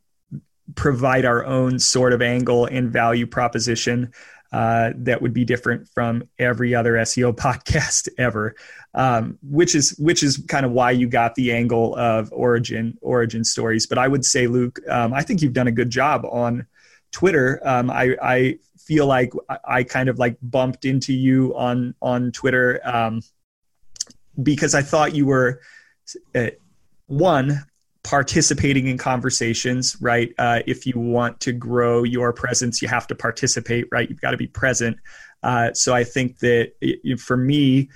Speaker 1: provide our own sort of angle and value proposition uh, that would be different from every other SEO podcast ever, um, which is which is kind of why you got the angle of origin origin stories. But I would say, Luke, um, I think you've done a good job on Twitter. Um, I, I feel like I kind of like bumped into you on on Twitter um, because I thought you were uh, one participating in conversations, right? Uh, if you want to grow your presence, you have to participate, right? You've got to be present. Uh, so I think that it, for me,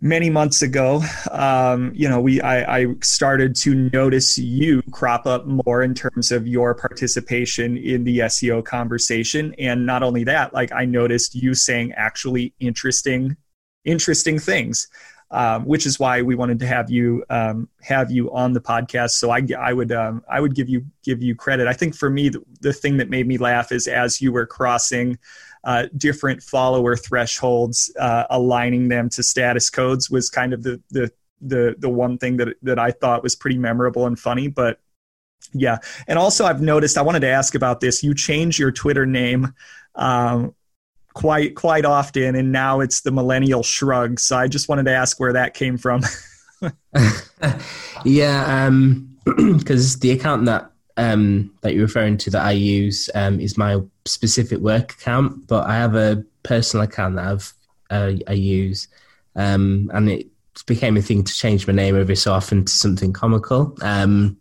Speaker 1: many months ago, um, you know, we I, I, started to notice you crop up more in terms of your participation in the SEO conversation, and not only that, like I noticed you saying actually interesting, interesting things um, which is why we wanted to have you um, have you on the podcast. So I, I would um, I would give you give you credit. I think for me the, the thing that made me laugh is as you were crossing uh, different follower thresholds, uh, aligning them to status codes was kind of the the the the one thing that that I thought was pretty memorable and funny. But yeah, and also I've noticed I wanted to ask about this. You changed your Twitter name um, quite quite often, and now it's the millennial shrug. So I just wanted to ask where that came from.
Speaker 3: yeah, because um, the account that um, that you're referring to that I use um, is my specific work account, but I have a personal account that I've uh, I use, um, and it became a thing to change my name every so often to something comical. Um,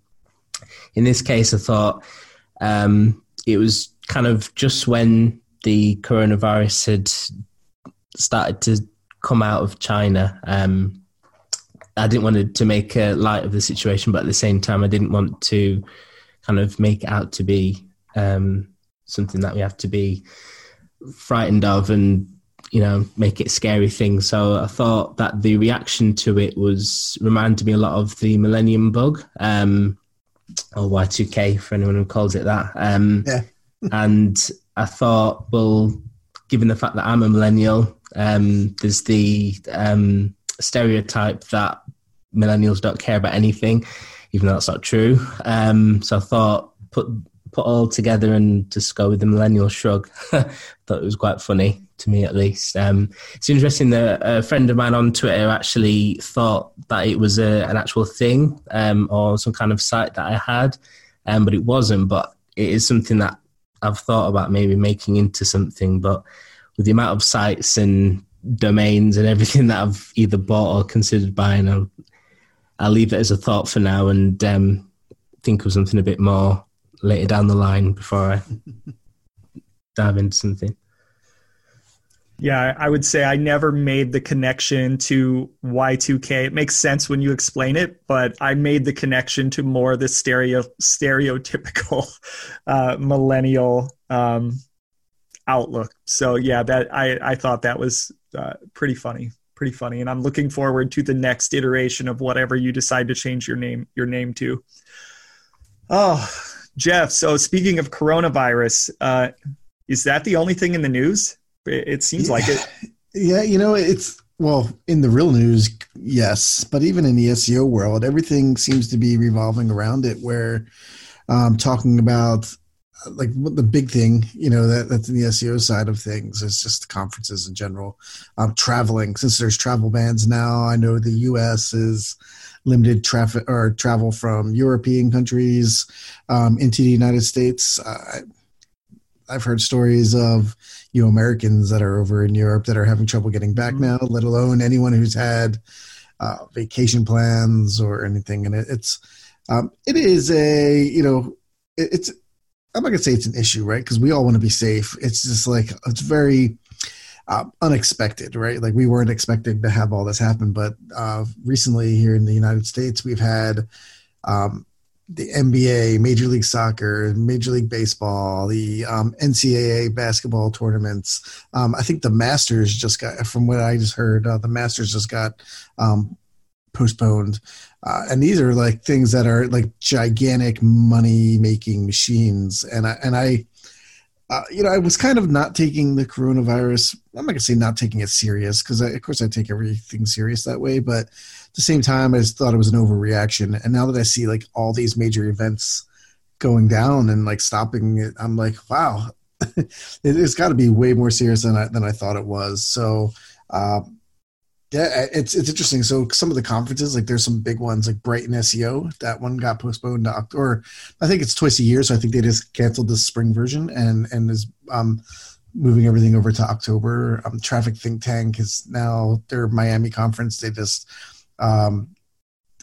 Speaker 3: in this case, I thought um, it was kind of just when the coronavirus had started to come out of China. Um, I didn't want to, make a light of the situation, but at the same time, I didn't want to kind of make it out to be um, something that we have to be frightened of and you know make it a scary thing. So I thought that the reaction to it was reminded me a lot of the Millennium Bug. Um, or Y2K for anyone who calls it that. Um, yeah. and I thought, well, given the fact that I'm a millennial, um, there's the um, stereotype that millennials don't care about anything, even though that's not true. Um, so I thought put put all together and just go with the millennial shrug. thought it was quite funny to me, at least. Um, it's interesting that a friend of mine on Twitter actually thought that it was a, an actual thing um, or some kind of site that I had, um, but it wasn't. But it is something that I've thought about maybe making into something, but with the amount of sites and domains and everything that I've either bought or considered buying, I'll, I'll leave it as a thought for now and um, think of something a bit more later down the line before I dive into something.
Speaker 1: Yeah, I would say I never made the connection to Y2K. It makes sense when you explain it, but I made the connection to more the stereo stereotypical uh, millennial um, outlook. So yeah, that I I thought that was uh, pretty funny, pretty funny, and I'm looking forward to the next iteration of whatever you decide to change your name your name to. Oh, Jeff. So speaking of coronavirus, uh, is that the only thing in the news? It, it seems
Speaker 2: yeah.
Speaker 1: like it.
Speaker 2: Yeah, you know, it's well in the real news, yes, but even in the SEO world, everything seems to be revolving around it. Where um, talking about like the big thing, you know, that that's in the SEO side of things is just conferences in general. Um, traveling, since there's travel bans now, I know the U.S. is limited traffic or travel from European countries um, into the United States. Uh, I've heard stories of you know Americans that are over in Europe that are having trouble getting back mm-hmm. now, let alone anyone who's had uh, vacation plans or anything. And it, it's um, it is a you know it, it's I'm not gonna say it's an issue, right? Because we all want to be safe. It's just like it's very uh, unexpected, right? Like we weren't expecting to have all this happen, but uh, recently here in the United States, we've had um, the NBA, Major League Soccer, Major League Baseball, the um, NCAA basketball tournaments. Um, I think the Masters just got, from what I just heard, uh, the Masters just got um, postponed. Uh, and these are like things that are like gigantic money making machines. And I, and I, uh, you know, I was kind of not taking the coronavirus. I'm not gonna say not taking it serious because, of course, I take everything serious that way. But at the same time, I just thought it was an overreaction. And now that I see like all these major events going down and like stopping it, I'm like, wow, it, has got to be way more serious than I than I thought it was. So, uh, yeah, it's it's interesting. So some of the conferences, like there's some big ones, like Brighton SEO. That one got postponed to October. I think it's twice a year, so I think they just canceled the spring version and and is um, moving everything over to October. Um, Traffic Think Tank is now their Miami conference. They just um,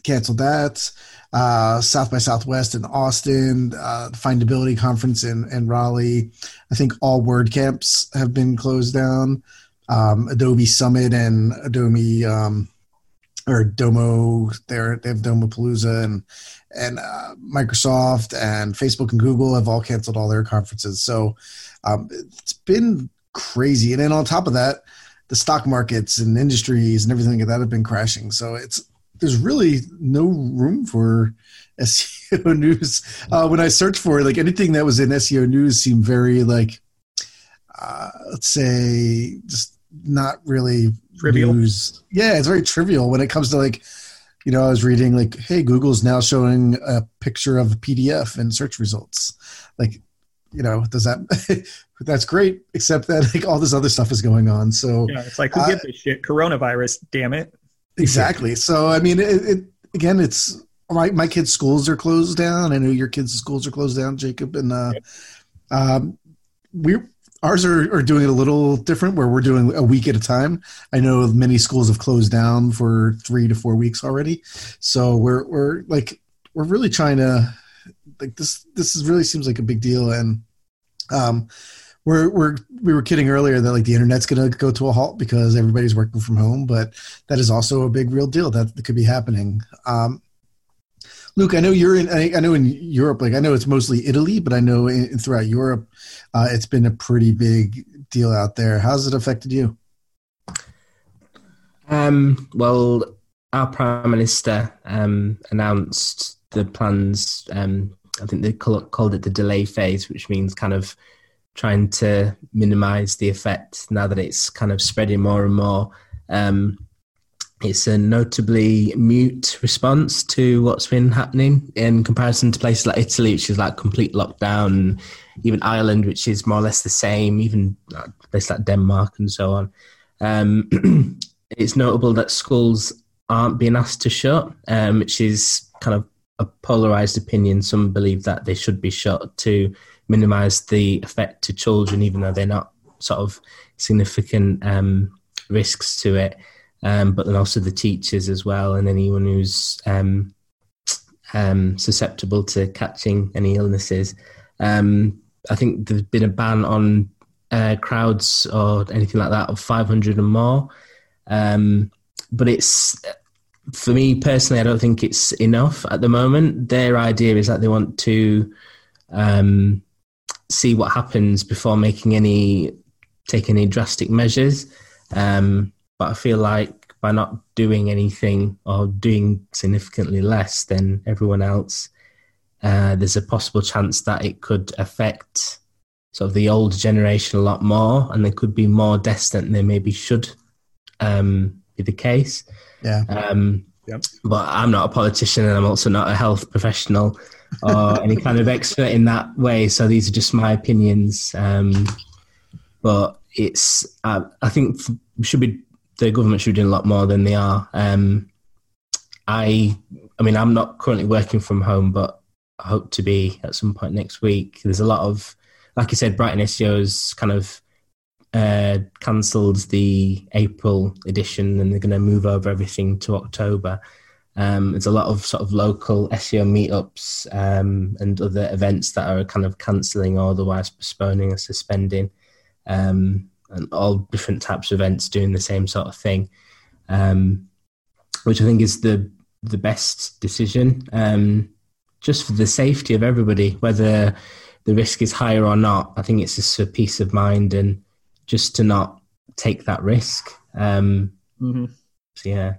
Speaker 2: canceled that. Uh, South by Southwest in Austin, uh, Findability conference in in Raleigh. I think all WordCamps have been closed down um, Adobe Summit and Adobe um, or Domo. They're, they have Domopalooza and and uh, Microsoft and Facebook and Google have all canceled all their conferences. So um, it's been crazy. And then on top of that, the stock markets and industries and everything like that have been crashing. So it's there's really no room for SEO news. Uh, when I searched for it, like anything that was in SEO news seemed very like uh, let's say just not really
Speaker 1: trivial.
Speaker 2: News. Yeah, it's very trivial when it comes to like, you know, I was reading like, hey, Google's now showing a picture of a PDF in search results. Like, you know, does that? that's great, except that like all this other stuff is going on. So
Speaker 1: yeah, it's like who uh, gives a shit? Coronavirus, damn it.
Speaker 2: Exactly. So I mean, it, it again, it's my my kids' schools are closed down. I know your kids' schools are closed down, Jacob, and uh, um, we ours are, are doing it a little different where we're doing a week at a time. I know many schools have closed down for three to four weeks already. So we're we're like we're really trying to like this this is really seems like a big deal. And um we're we're we were kidding earlier that like the internet's going to go to a halt because everybody's working from home but that is also a big real deal that could be happening. Um Luke, I know you're in. I know in Europe, like I know it's mostly Italy, but I know in, throughout Europe, uh, it's been a pretty big deal out there. How's it affected you?
Speaker 3: Um, well, our prime minister um, announced the plans. Um, I think they call, called it the delay phase, which means kind of trying to minimize the effect now that it's kind of spreading more and more. Um, it's a notably mute response to what's been happening in comparison to places like Italy, which is like complete lockdown, even Ireland, which is more or less the same, even places like Denmark and so on. Um, it's notable that schools aren't being asked to shut, um, which is kind of a polarized opinion. Some believe that they should be shut to minimize the effect to children, even though they're not sort of significant um, risks to it um, but then also the teachers as well, and anyone who's um, um, susceptible to catching any illnesses. Um, I think there's been a ban on uh, crowds or anything like that of 500 and more. Um, but it's for me personally, I don't think it's enough at the moment. Their idea is that they want to um, see what happens before making any taking any drastic measures. Um, but I feel like by not doing anything or doing significantly less than everyone else, uh, there's a possible chance that it could affect sort of the older generation a lot more, and they could be more deaths than they maybe should um, be the case.
Speaker 2: Yeah.
Speaker 3: Um, yep. But I'm not a politician, and I'm also not a health professional or any kind of expert in that way. So these are just my opinions. Um, but it's, uh, I think, we should be the government should be doing a lot more than they are. Um, I, I mean, I'm not currently working from home, but I hope to be at some point next week. There's a lot of, like you said, Brighton SEO's kind of uh, cancelled the April edition, and they're going to move over everything to October. Um, there's a lot of sort of local SEO meetups um, and other events that are kind of cancelling or otherwise postponing or suspending. Um, and all different types of events doing the same sort of thing, um, which I think is the the best decision, um, just for the safety of everybody, whether the risk is higher or not. I think it's just for peace of mind and just to not take that risk. Um, mm-hmm. So yeah,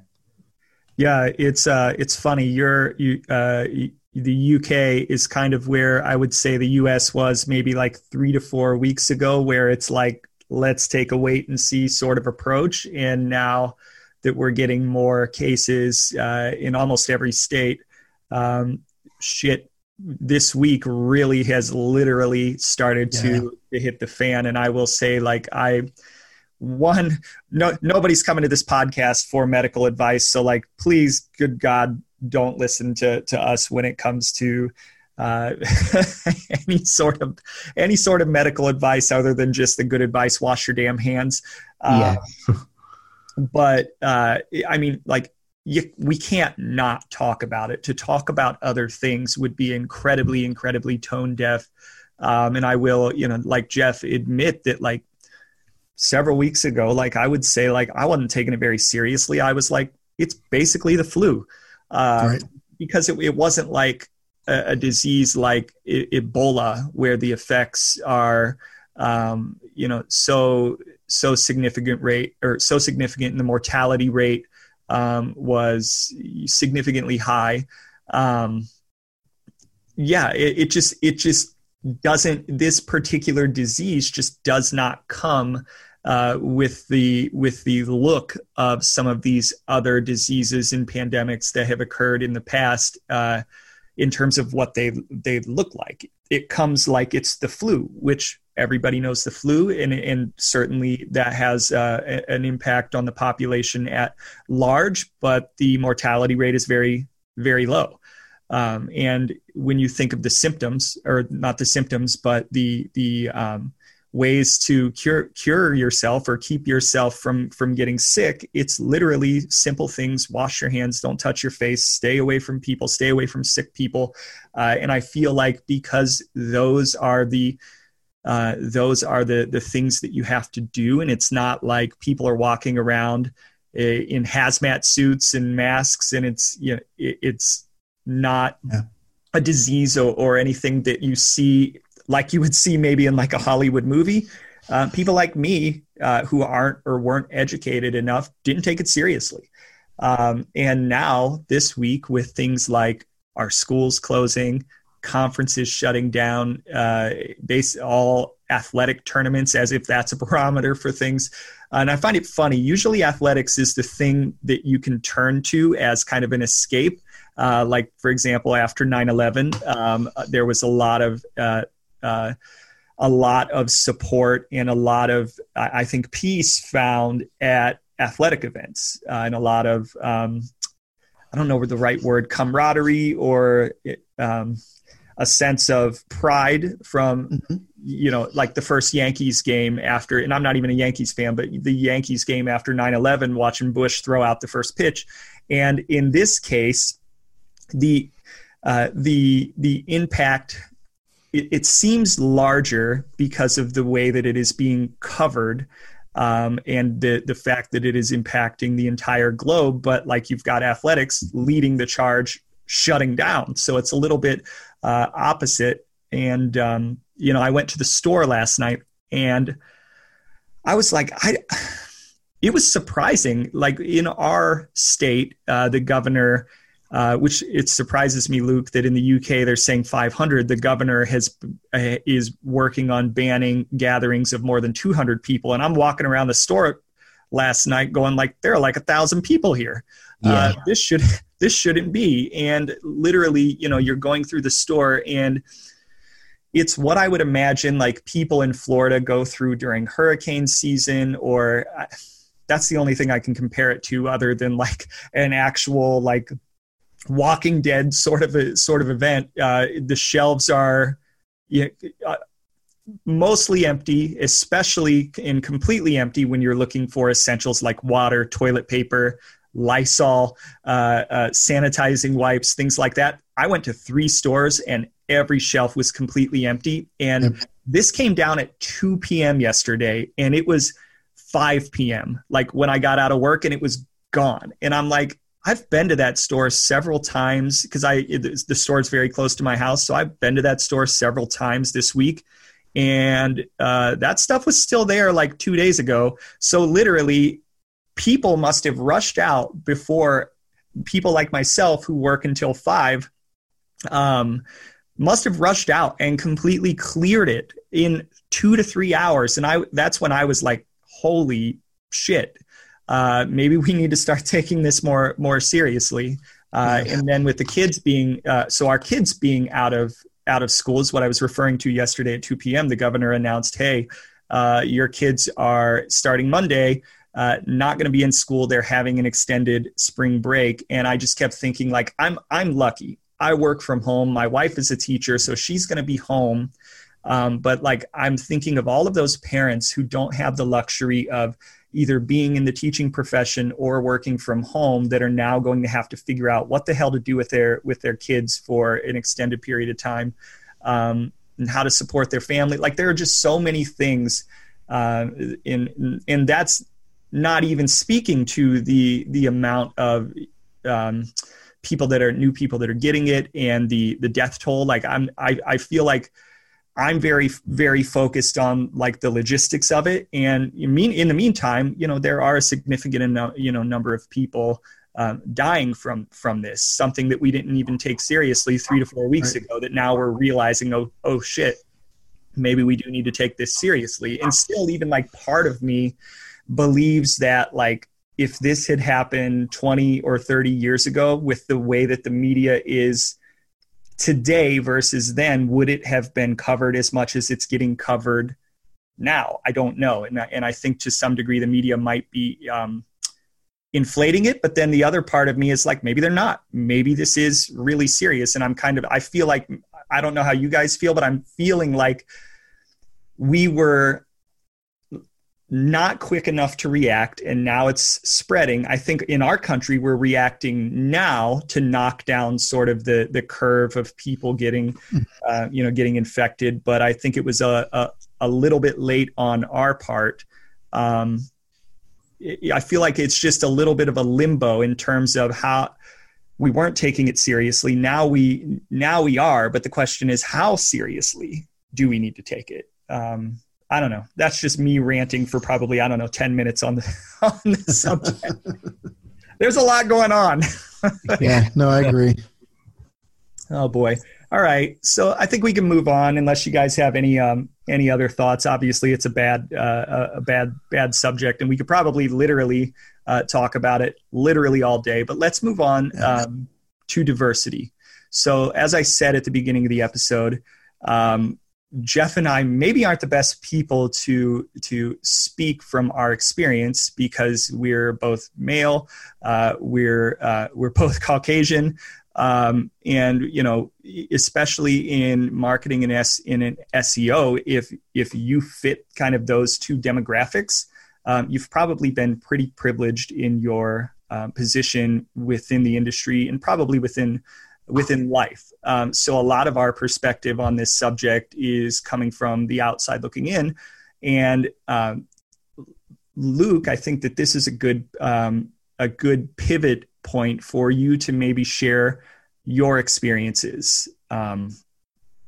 Speaker 1: yeah, it's uh, it's funny. You're you. Uh, the UK is kind of where I would say the US was maybe like three to four weeks ago, where it's like let's take a wait and see sort of approach. And now that we're getting more cases uh, in almost every state, um, shit this week really has literally started yeah. to, to hit the fan. And I will say, like, I one no nobody's coming to this podcast for medical advice so like please good god don't listen to to us when it comes to uh, any sort of any sort of medical advice other than just the good advice wash your damn hands. Uh, yeah. but uh, i mean like you, we can't not talk about it. To talk about other things would be incredibly incredibly tone deaf. Um, and i will you know like jeff admit that like several weeks ago like i would say like i wasn't taking it very seriously. I was like it's basically the flu. Uh, right. because it, it wasn't like a, a disease like Ebola, where the effects are, um, you know, so so significant rate or so significant, and the mortality rate um, was significantly high. Um, yeah, it, it just it just doesn't. This particular disease just does not come. Uh, with the with the look of some of these other diseases and pandemics that have occurred in the past, uh, in terms of what they they look like. It comes like it's the flu, which everybody knows the flu, and, and certainly that has uh, an impact on the population at large. But the mortality rate is very very low. Um, and when you think of the symptoms, or not the symptoms, but the the um, ways to cure cure yourself or keep yourself from from getting sick it's literally simple things. Wash your hands. Don't touch your face. Stay away from people. Stay away from sick people. Uh, and i feel like because those are the uh, those are the the things that you have to do and it's not like people are walking around uh, in hazmat suits and masks and it's you know it, it's not yeah. a disease or, or anything that you see like you would see maybe in like a Hollywood movie. Uh, people like me uh, who aren't or weren't educated enough didn't take it seriously. Um, and now this week with things like our schools closing, conferences shutting down, uh, base all athletic tournaments as if that's a barometer for things. And I find it funny. Usually, athletics is the thing that you can turn to as kind of an escape. Uh, like, for example, after 9 11, um, there was a lot of uh, uh, a lot of support and a lot of, I think, peace found at athletic events uh, and a lot of, um, I don't know the right word, camaraderie or um, a sense of pride from, mm-hmm. you know, like the first Yankees game after, and I'm not even a Yankees fan, but the Yankees game after 9 11, watching Bush throw out the first pitch. And in this case, the uh, the the impact it, it, seems larger because of the way that it is being covered um, and the the fact that it is impacting the entire globe. But like you've got athletics leading the charge, shutting down, so it's a little bit uh, opposite. And um, you know, I went to the store last night and I was like, I. It was surprising. Like in our state, uh, the governor uh, which it surprises me, Luke, that in the UK they're saying 500. The governor has uh, is working on banning gatherings of more than 200 people, and I'm walking around the store last night going like there are like a thousand people here. Uh, yeah. Uh, this should this shouldn't be. And literally, you know, you're going through the store and it's what I would imagine like people in Florida go through during hurricane season or. Uh, that's the only thing I can compare it to, other than like an actual like Walking Dead sort of a sort of event. Uh, the shelves are you know, uh, mostly empty, especially and completely empty when you're looking for essentials like water, toilet paper, Lysol, uh, uh, sanitizing wipes, things like that. I went to three stores and every shelf was completely empty. And yep. this came down at 2 p.m. yesterday, and it was 5 p.m. Like when I got out of work, and it was gone. And I'm like, I've been to that store several times because I it, the store is very close to my house, so I've been to that store several times this week, and uh, that stuff was still there like two days ago. So literally, people must have rushed out before people like myself who work until five um, must have rushed out and completely cleared it in two to three hours, and I that's when I was like, holy shit uh, maybe we need to start taking this more more seriously. Uh, and then with the kids being uh, so our kids being out of out of school is what I was referring to yesterday at 2 p.m. The governor announced, "Hey, uh, your kids are starting Monday." Uh, not going to be in school. They're having an extended spring break, and I just kept thinking, like, I'm I'm lucky. I work from home. My wife is a teacher, so she's going to be home. Um, but like, I'm thinking of all of those parents who don't have the luxury of either being in the teaching profession or working from home that are now going to have to figure out what the hell to do with their with their kids for an extended period of time um, and how to support their family. Like there are just so many things uh, in and that's not even speaking to the the amount of um, people that are new people that are getting it and the the death toll. Like i'm i, I feel like I'm very, very focused on like the logistics of it. And in, mean, in the meantime, you know, there are a significant, you know, number of people um, dying from from this. Something that we didn't even take seriously three to four weeks right. ago. That now we're realizing, oh, oh shit, maybe we do need to take this seriously. And still, even like part of me believes that like if this had happened 20 or 30 years ago with the way that the media is today versus then, would it have been covered as much as it's getting covered now? I don't know. And, and I think to some degree the media might be um, inflating it. But then the other part of me is like, maybe they're not. Maybe this is really serious. And I'm kind of, I feel like, I don't know how you guys feel, but I'm feeling like we were not quick enough to react and now it's spreading. I think in our country we're reacting now to knock down sort of the the curve of people getting hmm. uh, you know getting infected but i think it was a, a, a little bit late on our part. Um, i feel like it's just a little bit of a limbo in terms of how we weren't taking it seriously. Now we now we are but the question is how seriously do we need to take it? Um, I don't know. That's just me ranting for probably I don't know ten minutes on the on the subject. There's a lot going on.
Speaker 2: yeah, no, I agree.
Speaker 1: Oh boy. All right, so I think we can move on unless you guys have any um, any other thoughts. Obviously, it's a bad uh, a bad bad subject, and we could probably literally uh, talk about it literally all day. But let's move on um, to diversity. So, as I said at the beginning of the episode, um, Jeff and I maybe aren't the best people to to speak from our experience because we're both male, uh, we're uh, we're both Caucasian, um, and you know, especially in marketing and S in an SEO, if if you fit kind of those two demographics, um, you've probably been pretty privileged in your uh, position within the industry and probably within within life. Um, so a lot of our perspective on this subject is coming from the outside looking in. And um, Luke, I think that this is a good um, a good pivot point for you to maybe share your experiences. Um,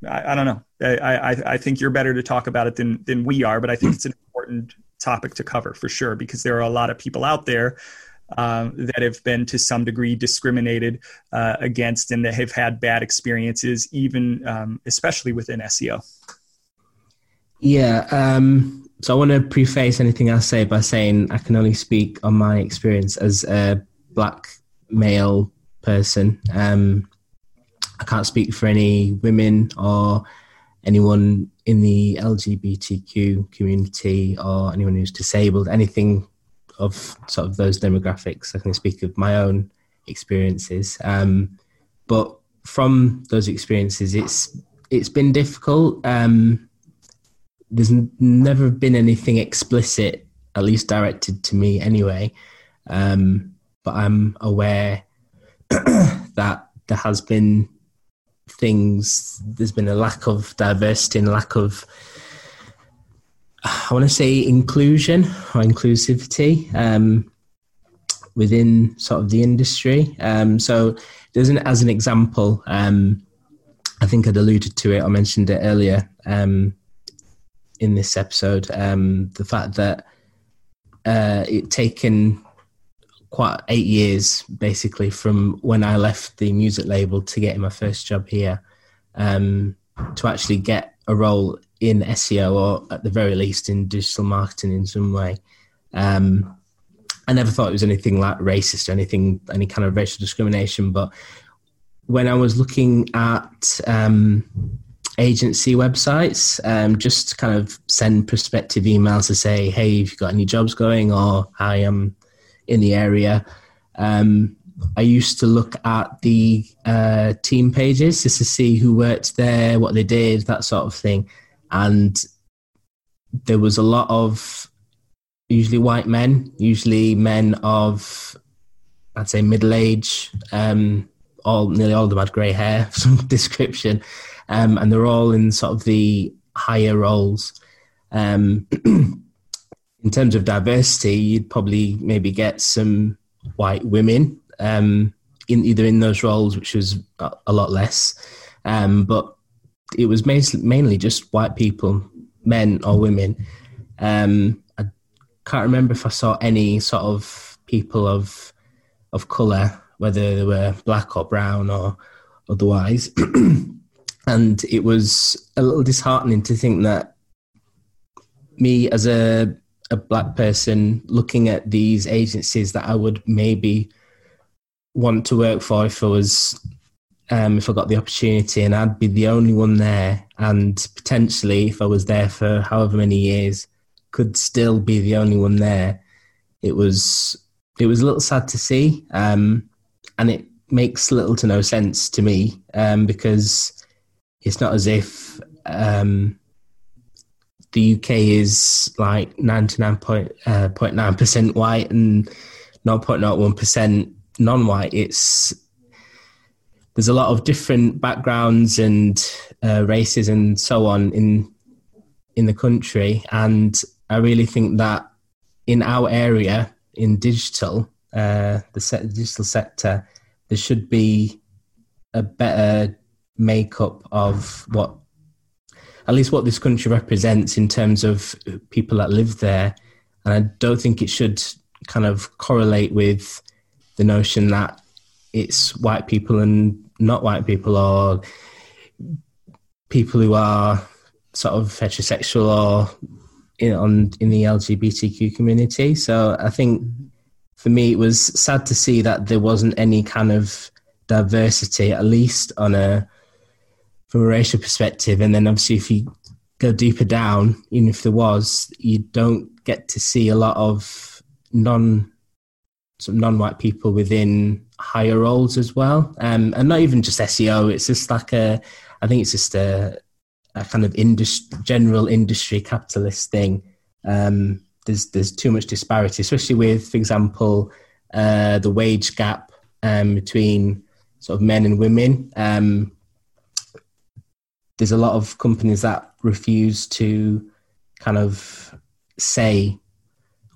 Speaker 1: I, I, don't know. I, I, I think you're better to talk about it than than we are, but I think it's an important topic to cover for sure because there are a lot of people out there um, that have been to some degree discriminated uh, against and that have had bad experiences, even um, especially within SEO.
Speaker 3: Yeah. Um, so I want to preface anything I say by saying I can only speak on my experience as a black male person. Um, I can't speak for any women or anyone in the LGBTQ community or anyone who's disabled, anything of sort of those demographics. I can speak of my own experiences, um, but from those experiences, it's it's been difficult. Um, there's n- never been anything explicit, at least directed to me anyway. Um, but I'm aware that there has been things. There's been a lack of diversity and lack of I want to say inclusion or inclusivity um, within sort of the industry. Um, so, there's an, as an example, um, I think I'd alluded to it. I mentioned it earlier um, in this episode. Um, the fact that uh, it taken quite eight years, basically, from when I left the music label to getting my first job here, um, to actually get a role in SEO or at the very least in digital marketing in some way. Um, I never thought it was anything like racist or anything, any kind of racial discrimination. But when I was looking at um, agency websites, um, just kind of send prospective emails to say, hey, if you've got any jobs going or I am in the area. Um, I used to look at the uh, team pages just to see who worked there, what they did, that sort of thing and there was a lot of usually white men, usually men of I'd say middle age. Um, all nearly all of them had grey hair, some description, um, and they're all in sort of the higher roles. Um, in terms of diversity, you'd probably maybe get some white women um, in either in those roles, which was a lot less. Um, but it was mainly, just white people, men or women. Um, I can't remember if I saw any sort of people of of color, whether they were black or brown or otherwise. and it was a little disheartening to think that me as a a black person looking at these agencies that I would maybe want to work for if I was um, if I got the opportunity, and I'd be the only one there. And potentially, if I was there for however many years, could still be the only one there. It was it was a little sad to see, um, and it makes little to no sense to me um, because it's not as if um, the UK is like ninety nine point uh, nine percent white and 0.01 percent non-white. It's there's a lot of different backgrounds and uh, races and so on in in the country, and I really think that in our area in digital, uh, the, the digital sector, there should be a better makeup of what at least what this country represents in terms of people that live there. And I don't think it should kind of correlate with the notion that it's white people and not white people or people who are sort of heterosexual or in on in the LGBTQ community. So I think for me it was sad to see that there wasn't any kind of diversity, at least on a from a racial perspective. And then obviously if you go deeper down, even if there was, you don't get to see a lot of non some non-white people within higher roles as well, um, and not even just SEO. It's just like a, I think it's just a, a kind of industry, general industry capitalist thing. Um, there's there's too much disparity, especially with, for example, uh, the wage gap um, between sort of men and women. Um, there's a lot of companies that refuse to kind of say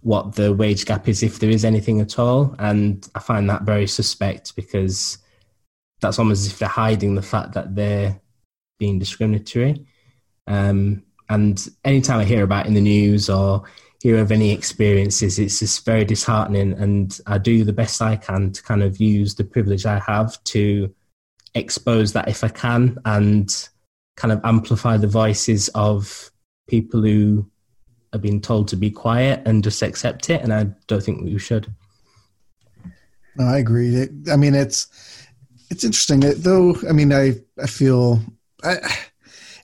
Speaker 3: what the wage gap is, if there is anything at all. And I find that very suspect because that's almost as if they're hiding the fact that they're being discriminatory. Um, and anytime I hear about in the news or hear of any experiences, it's just very disheartening. And I do the best I can to kind of use the privilege I have to expose that if I can and kind of amplify the voices of people who are being told to be quiet and just accept it. And I don't think we should.
Speaker 2: No, I agree. I mean, it's it's interesting though. I mean, I I feel I,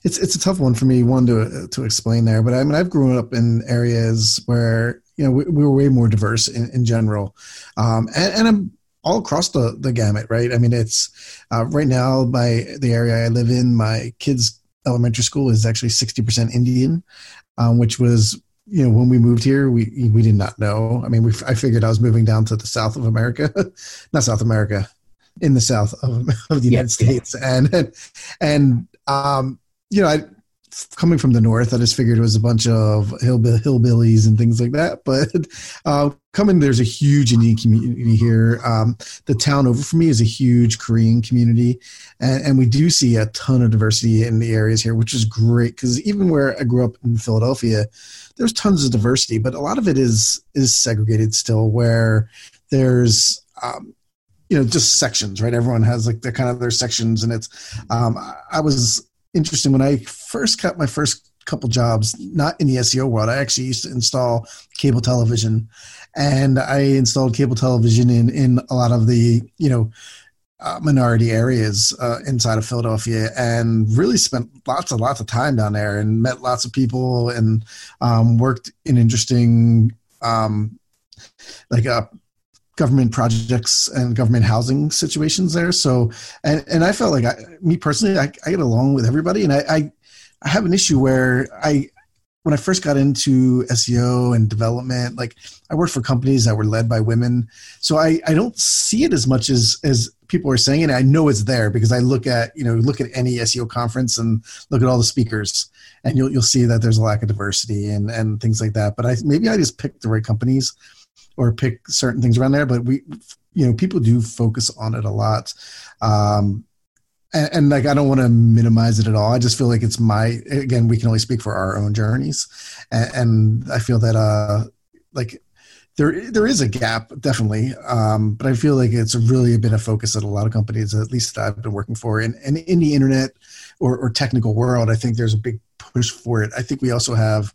Speaker 2: it's it's a tough one for me one to to explain there. But I mean, I've grown up in areas where you know we, we were way more diverse in, in general, um, and, and I'm all across the, the gamut, right? I mean, it's uh, right now by the area I live in, my kids' elementary school is actually 60% Indian, um, which was, you know, when we moved here, we, we did not know. I mean, we, I figured I was moving down to the South of America, not South America, in the South of, of the United States. Yeah. And, and, um, you know, I, coming from the north, I just figured it was a bunch of hillbill, hillbillies and things like that. But uh, coming, there's a huge Indian community here. Um, the town over from me is a huge Korean community, and, and, we do see a ton of diversity in the areas here, which is great because even where I grew up in Philadelphia, there's tons of diversity, but a lot of it is is segregated still, where there's um, you know just sections, right? Everyone has like their kind of their sections, and it's um, I was interesting when I first got my first couple jobs, not in the SEO world. I actually used to install cable television, and I installed cable television in in a lot of the you know uh, minority areas uh, inside of Philadelphia, and really spent lots and lots of time down there, and met lots of people, and um, worked in interesting um, like uh, government projects and government housing situations there. So, and, and I felt like I, me personally, I, I get along with everybody. And I, I, I have an issue where I, when I first got into SEO and development, like I worked for companies that were led by women. So I, I don't see it as much as, as people are saying. And I know it's there because I look at, you know, look at any SEO conference and look at all the speakers and you'll, you'll see that there's a lack of diversity and, and things like that. But I, maybe I just picked the right companies or pick certain things around there. But we, you know, people do focus on it a lot. Um, and, and, like I don't want to minimize it at all. I just feel like it's my again. We can only speak for our own journeys, and, and I feel that uh, like there there is a gap definitely, um, but I feel like it's really been a focus at a lot of companies, at least that I've been working for, and, and in the internet or, or technical world. I think there's a big push for it. I think we also have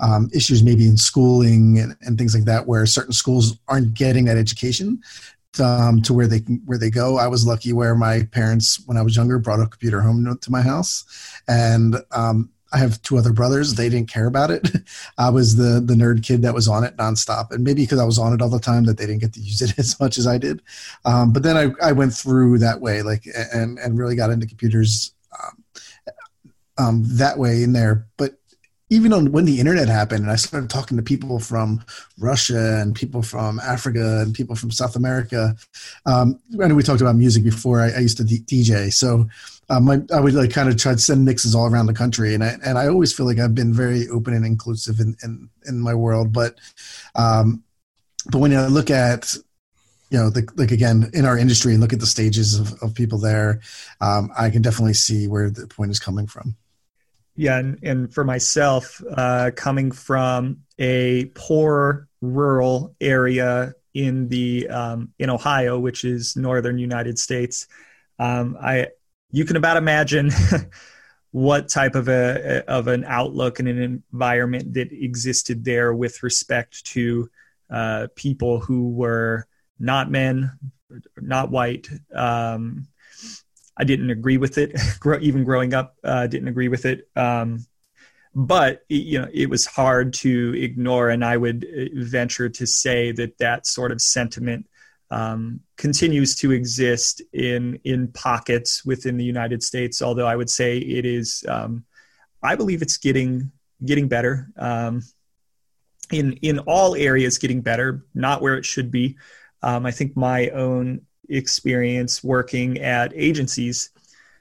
Speaker 2: um, issues maybe in schooling and, and, things like that, where certain schools aren't getting that education um, to where they where they go. I was lucky where my parents, when I was younger, brought a computer home to my house, and um, I have two other brothers. They didn't care about it. I was the the nerd kid that was on it nonstop, and maybe because I was on it all the time, that they didn't get to use it as much as I did. Um, but then I, I went through that way, like and and really got into computers um, um, that way in there. But even on when the internet happened and I started talking to people from Russia and people from Africa and people from South America. Um, I know we talked about music before. I, I used to D- DJ, so um, I, I, would like kind of try to send mixes all around the country, and I and I always feel like I've been very open and inclusive in in, in my world. But um, but when I look at you know, the, like again in our industry and look at the stages of, of people there, um, I can definitely see where the point is coming from.
Speaker 1: Yeah, and, and for myself, uh, coming from a poor rural area in the um, in Ohio, which is northern United States, um, I you can about imagine what type of a of an outlook and an environment that existed there with respect to uh, people who were not men, not white. Um, I didn't agree with it. Even growing up, uh, didn't agree with it. Um, but you know, it was hard to ignore, and I would uh, venture to say that that sort of sentiment um, continues to exist in in pockets within the United States. Although I would say it is, um, I believe it's getting getting better um, in in all areas, getting better. Not where it should be. Um, I think my own experience working at agencies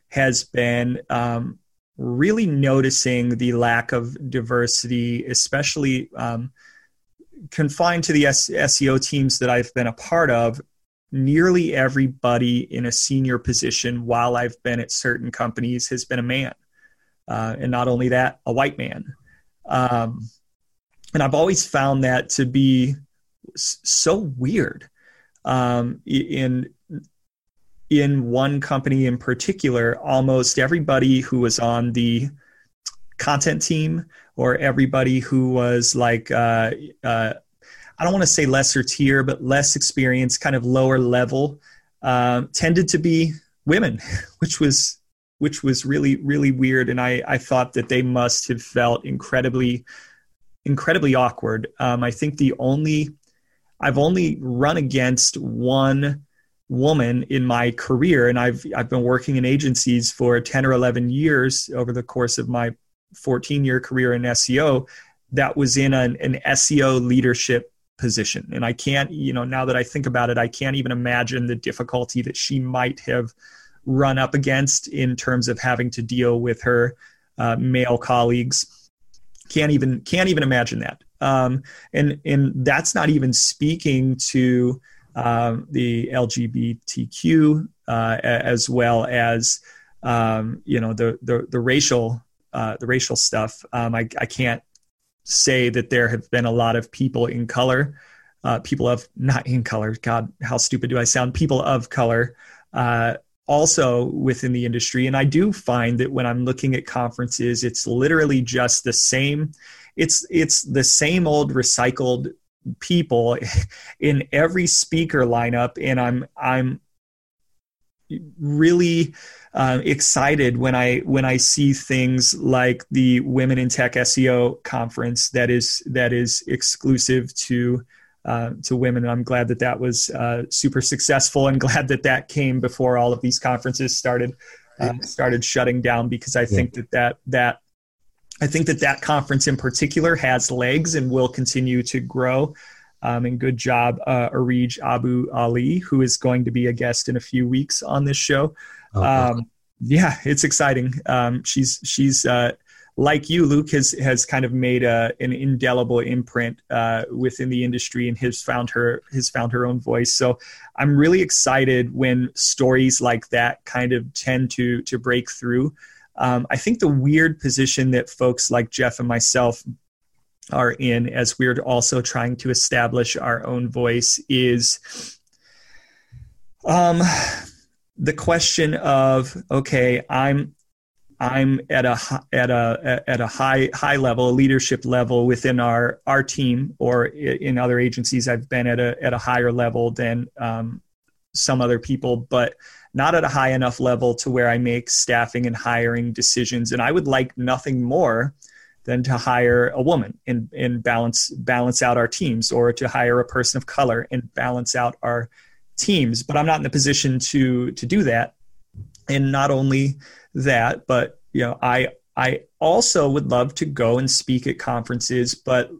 Speaker 1: has been um, really noticing the lack of diversity, especially um, confined to the SEO teams that I've been a part of, nearly everybody in a senior position while I've been at certain companies has been a man. Uh, and not only that, a white man. Um, and I've always found that to be so weird. Um, in in one company in particular, almost everybody who was on the content team or everybody who was like uh, uh, I don't want to say lesser tier, but less experienced, kind of lower level, um, tended to be women, which was which was really really weird, and I I thought that they must have felt incredibly incredibly awkward. Um, I think the only I've only run against one woman in my career, and I've I've been working in agencies for ten or eleven years over the course of my 14 year career in SEO that was in an, an SEO leadership position. And I can't, you know, now that I think about it, I can't even imagine the difficulty that she might have run up against in terms of having to deal with her uh, male colleagues. Can't even can't even imagine that. Um, and and that's not even speaking to um, the LGBTQ uh, as well as um, you know the the, the racial uh, the racial stuff. Um, I, I can't say that there have been a lot of people in color, uh, people of not in color. God, how stupid do I sound? People of color. Uh, also within the industry. And I do find that when I'm looking at conferences, it's literally just the same. It's it's the same old recycled people in every speaker lineup, and I'm I'm really uh, excited when I when I see things like the Women in Tech SEO conference that is that is exclusive to uh, to women. And I'm glad that that was uh, super successful, and glad that that came before all of these conferences started uh, started shutting down because I think that that that I think that that conference in particular has legs and will continue to grow. Um, and good job, uh, Areej Abu Ali, who is going to be a guest in a few weeks on this show. Oh, um, yeah, it's exciting. Um, she's she's uh, like you, Luke has has kind of made a, an indelible imprint uh, within the industry and has found her has found her own voice. So I'm really excited when stories like that kind of tend to to break through. Um, I think the weird position that folks like Jeff and myself are in as we're also trying to establish our own voice is um, the question of okay i'm i'm at a at a at a high high level a leadership level within our our team or in other agencies i've been at a at a higher level than um, some other people but not at a high enough level to where i make staffing and hiring decisions. And i would like nothing more than to hire a woman and, and balance balance out our teams or to hire a person of color and balance out our teams but i'm not in the position to to do that. And not only that but you know i i also would love to go and speak at conferences but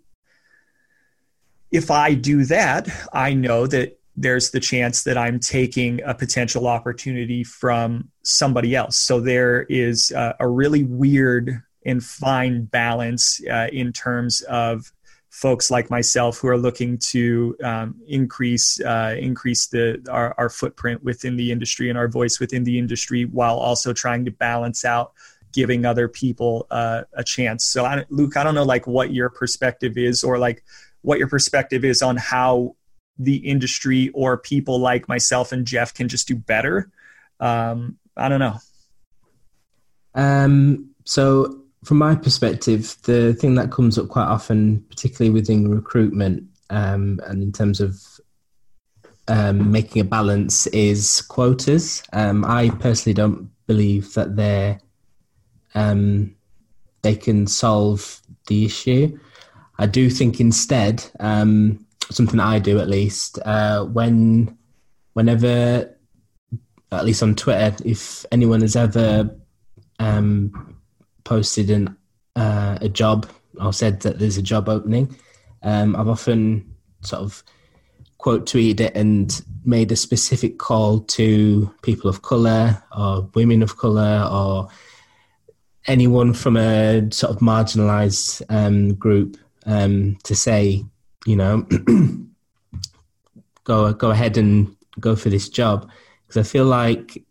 Speaker 1: if i do that i know that there's the chance that i'm taking a potential opportunity from somebody else. So there is a, a really weird and fine balance uh, in terms of folks like myself who are looking to um, increase uh, increase the our, our, footprint within the industry and our voice within the industry while also trying to balance out giving other people uh, a chance. So I, luke i don't know like what your perspective is or like what your perspective is on how the industry or people like myself and jeff can just do better. Um, i don't know.
Speaker 3: Um, so, from my perspective, the thing that comes up quite often, particularly within recruitment um, and in terms of um, making a balance, is quotas. Um, I personally don't believe that they're um, they can solve the issue. I do think instead, um, something I do at least, uh, when whenever, at least on Twitter, if anyone has ever um, posted an, uh, a job or said that there's a job opening, um, I've often sort of quote tweeted it and made a specific call to people of color or women of color or anyone from a sort of marginalized um, group um, to say, you know, go go ahead and go for this job. Because I feel like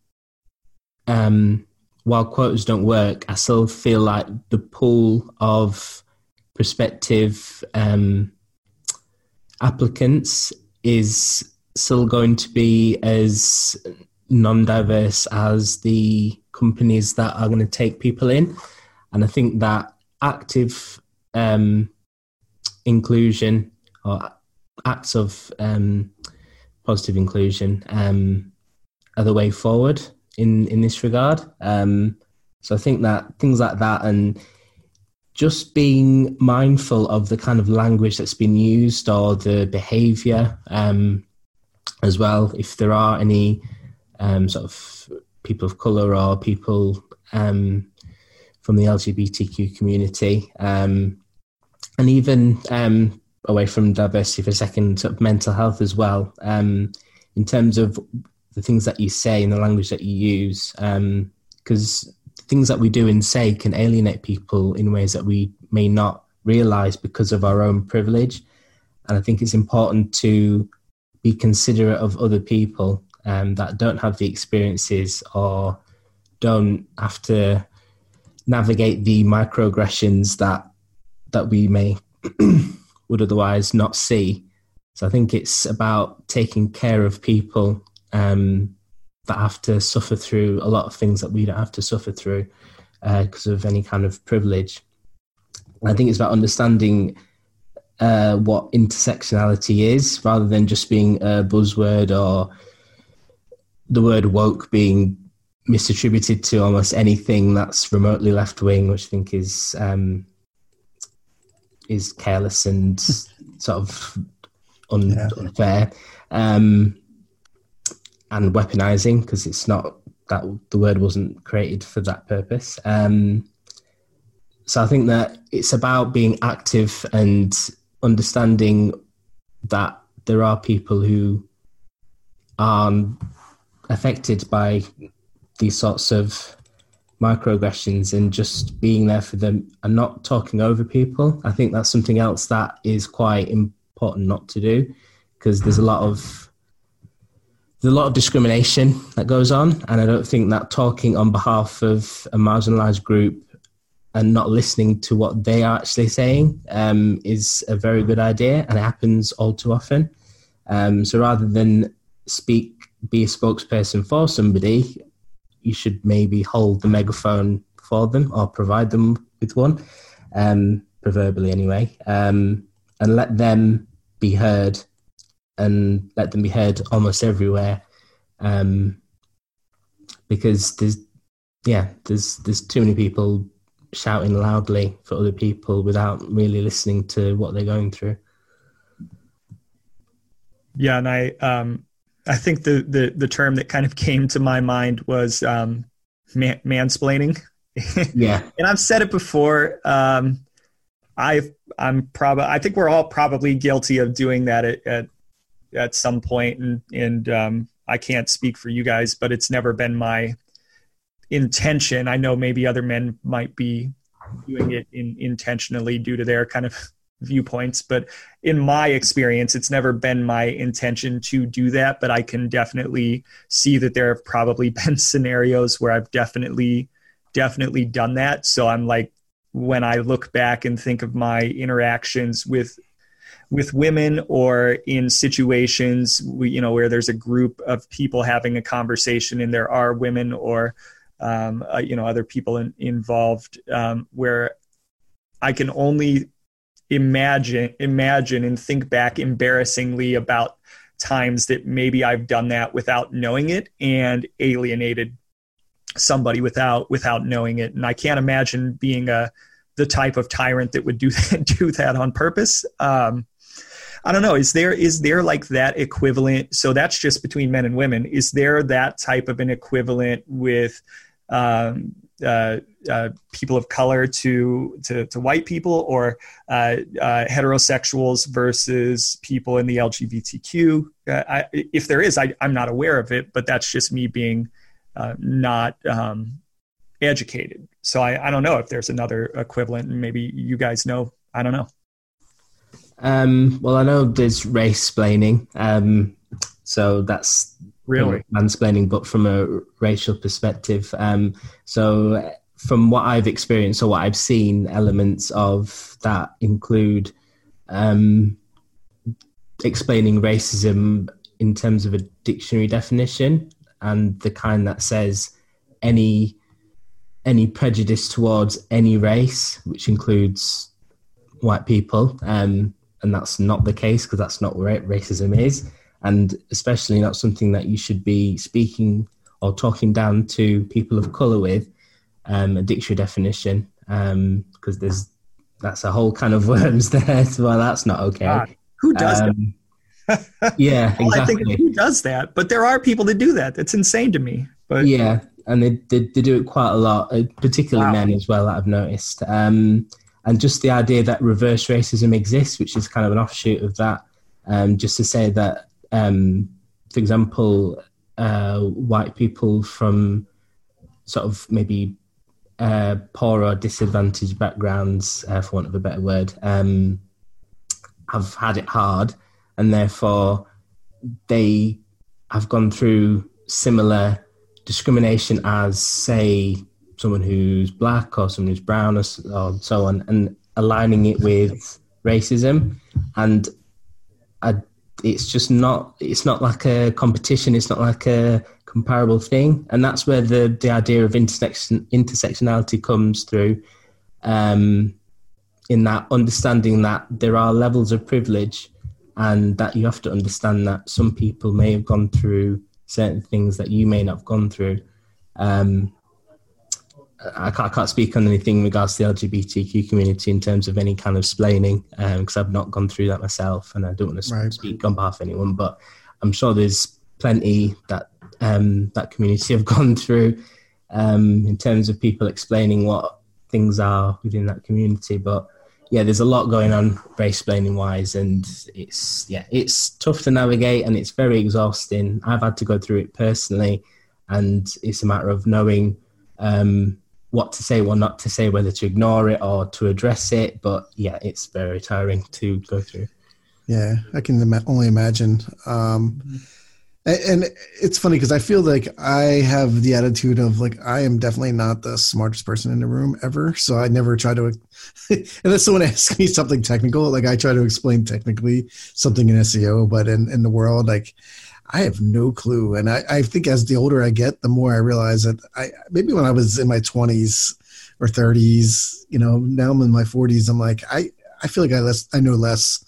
Speaker 3: um, while quotas don't work, I still feel like the pool of prospective um, applicants is still going to be as non-diverse as the companies that are going to take people in, and I think that active um, inclusion or acts of um, positive inclusion um, are the way forward in in this regard. Um, so I think that things like that and just being mindful of the kind of language that's been used or the behaviour um, as well. If there are any um, sort of people of colour or people um, from the LGBTQ community, um, and even um, away from diversity for a second, sort of mental health as well. Um, in terms of the things that you say and the language that you use, because um, things that we do and say can alienate people in ways that we may not realize because of our own privilege. And I think it's important to be considerate of other people um, that don't have the experiences or don't have to navigate the microaggressions that that we may would otherwise not see. So I think it's about taking care of people um, that have to suffer through a lot of things that we don't have to suffer through because uh, of any kind of privilege. I think it's about understanding uh, what intersectionality is rather than just being a buzzword or the word woke being misattributed to almost anything that's remotely left wing, which I think is um, is careless and sort of un- yeah. unfair. Um, and weaponizing because it's not that the word wasn't created for that purpose. Um, so I think that it's about being active and understanding that there are people who are affected by these sorts of microaggressions and just being there for them and not talking over people. I think that's something else that is quite important not to do because there's a lot of there's a lot of discrimination that goes on, and I don't think that talking on behalf of a marginalised group and not listening to what they are actually saying um, is a very good idea, and it happens all too often. Um, so rather than speak, be a spokesperson for somebody, you should maybe hold the megaphone for them or provide them with one, um, proverbially anyway, um, and let them be heard and let them be heard almost everywhere. Um, because there's yeah, there's there's too many people shouting loudly for other people without really listening to what they're going through.
Speaker 1: Yeah, and I um, I think the, the the term that kind of came to my mind was um, man- mansplaining.
Speaker 3: yeah,
Speaker 1: and I've said it before. Um, I I'm probably I think we're all probably guilty of doing that at, at at some point, and and um, I can't speak for you guys, but it's never been my intention. I know maybe other men might be doing it in, intentionally due to their kind of viewpoints, but in my experience, it's never been my intention to do that. But I can definitely see that there have probably been scenarios where I've definitely, definitely done that. So I'm like, when I look back and think of my interactions with with women or in situations you know where there's a group of people having a conversation and there are women or um, uh, you know other people in, involved um, where I can only imagine imagine and think back embarrassingly about times that maybe I've done that without knowing it and alienated somebody without without knowing it. And I can't imagine being a the type of tyrant that would do that, do that on purpose. Um, I don't know. Is there is there like that equivalent? So that's just between men and women. Is there that type of an equivalent with um, uh, uh, people of color to to, to white people, or uh, uh heterosexuals versus people in the LGBTQ? Uh, I, if there is, I, am not aware of it, but that's just me being uh, not um, educated. So I, I don't know if there's another equivalent, maybe you guys know. I don't know.
Speaker 3: Um, well, I know there's race splaining, um, so that's
Speaker 1: really
Speaker 3: mansplaining, but from a racial perspective. Um, so, from what I've experienced or what I've seen, elements of that include um, explaining racism in terms of a dictionary definition and the kind that says any any prejudice towards any race, which includes white people, um, and that's not the case because that's not where racism is, and especially not something that you should be speaking or talking down to people of color with. Um, a dictionary definition because um, there's that's a whole kind of worms there. So, well, that's not okay. God,
Speaker 1: who does um,
Speaker 3: that? yeah, well, exactly. I think
Speaker 1: who does that? But there are people that do that. That's insane to me. But
Speaker 3: yeah, and they they, they do it quite a lot, uh, particularly wow. men as well. That I've noticed. Um, and just the idea that reverse racism exists, which is kind of an offshoot of that. Um, just to say that, um, for example, uh, white people from sort of maybe uh, poor or disadvantaged backgrounds, uh, for want of a better word, um, have had it hard, and therefore they have gone through similar discrimination as, say, someone who's black or someone who's brown or, or so on, and aligning it with racism. And I, it's just not. It's not like a competition. It's not like a comparable thing. And that's where the the idea of intersection intersectionality comes through. Um, in that understanding that there are levels of privilege and that you have to understand that some people may have gone through certain things that you may not have gone through um, I can't, I can't, speak on anything in regards to the LGBTQ community in terms of any kind of splaining because um, I've not gone through that myself and I don't want to speak on behalf of anyone. But I'm sure there's plenty that um, that community have gone through um, in terms of people explaining what things are within that community. But yeah, there's a lot going on race splaining wise, and it's yeah, it's tough to navigate and it's very exhausting. I've had to go through it personally, and it's a matter of knowing. Um, what to say, what not to say, whether to ignore it or to address it. But yeah, it's very tiring to go through.
Speaker 2: Yeah, I can only imagine. Um, and it's funny because I feel like I have the attitude of like I am definitely not the smartest person in the room ever. So I never try to, unless someone asks me something technical, like I try to explain technically something in SEO, but in in the world, like I have no clue. And I, I think as the older I get, the more I realize that I maybe when I was in my 20s or 30s, you know, now I'm in my 40s, I'm like, I, I feel like I less I know less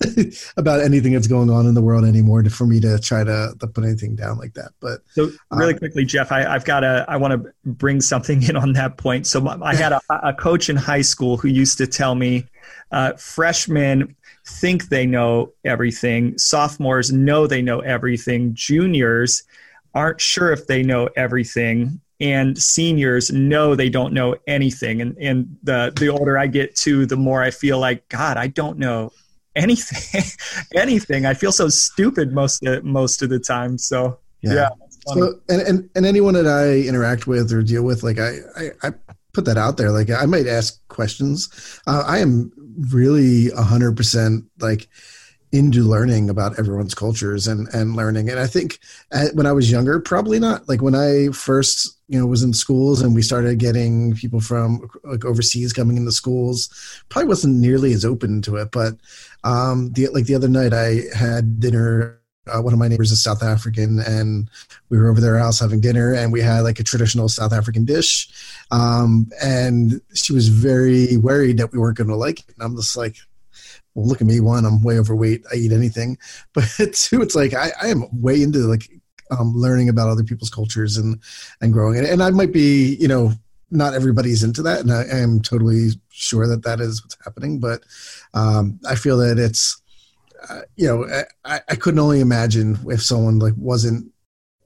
Speaker 2: about anything that's going on in the world anymore to, for me to try to, to put anything down like that. But
Speaker 1: so really um, quickly, Jeff, I, have got a I want to bring something in on that point. So I had a, a coach in high school who used to tell me uh, freshmen think they know everything. Sophomores know they know everything. Juniors aren't sure if they know everything. And seniors know they don't know anything. And, and the, the older I get to, the more I feel like, God, I don't know anything. anything. I feel so stupid most of, most of the time. So, yeah. yeah
Speaker 2: so, and, and, and anyone that I interact with or deal with, like I, I, I put that out there. Like I might ask questions. Uh, I am really a hundred percent like into learning about everyone's cultures and and learning. And i think at, when i was younger probably not. Like when i first you know was in schools and we started getting people from like overseas coming into schools probably wasn't nearly as open to it. But um the like the other night i had dinner uh, one of my neighbors is South African, and we were over their house having dinner, and we had like a traditional South African dish, um, and she was very worried that we weren't going to like it. And I'm just like, well, look at me. One, I'm way overweight. I eat anything, but two, it's like I, I am way into like um, learning about other people's cultures and and growing. And, and I might be, you know, not everybody's into that, and I am totally sure that that is what's happening. But um, I feel that it's uh, you know, I, I couldn't only imagine if someone like wasn't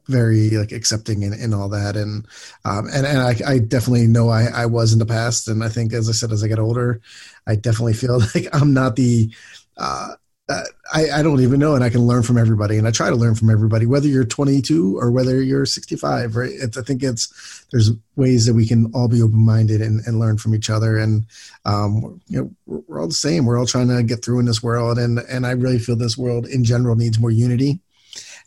Speaker 2: very like accepting and, and all that. And um and and I, I definitely know I, I was in the past. And I think as I said as I get older I definitely feel like I'm not the uh uh, I, I don't even know, and I can learn from everybody, and I try to learn from everybody, whether you're 22 or whether you're 65. Right? It's, I think it's there's ways that we can all be open minded and, and learn from each other, and um, you know we're, we're all the same. We're all trying to get through in this world, and and I really feel this world in general needs more unity.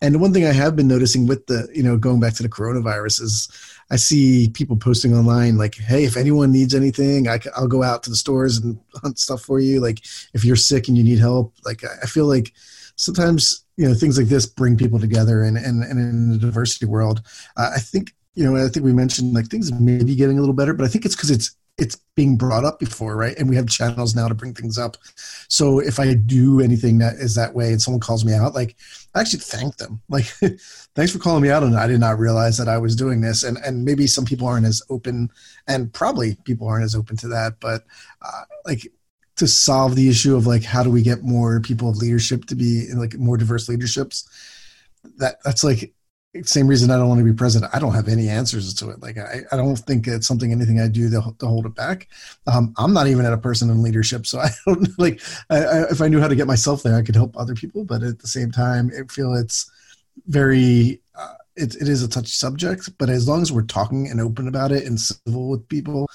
Speaker 2: And one thing I have been noticing with the you know going back to the coronavirus is I see people posting online like, "Hey, if anyone needs anything, I, will go out to the stores and hunt stuff for you. Like, if you're sick and you need help, like I feel like sometimes you know things like this bring people together, and and, and in the diversity world, uh, I think you know I think we mentioned like things may be getting a little better, but I think it's because it's it's being brought up before, right? And we have channels now to bring things up. So if I do anything that is that way and someone calls me out, like I actually thank them. Like, thanks for calling me out. And I did not realize that I was doing this. And, and maybe some people aren't as open and probably people aren't as open to that, but uh, like to solve the issue of like, how do we get more people of leadership to be in like more diverse leaderships? That that's like same reason I don't want to be president. I don't have any answers to it. Like I, I don't think it's something anything I do to, to hold it back. Um, I'm not even at a person in leadership, so I don't like. I, I, if I knew how to get myself there, I could help other people. But at the same time, I feel it's very. Uh, it, it is a touchy subject, but as long as we're talking and open about it and civil with people,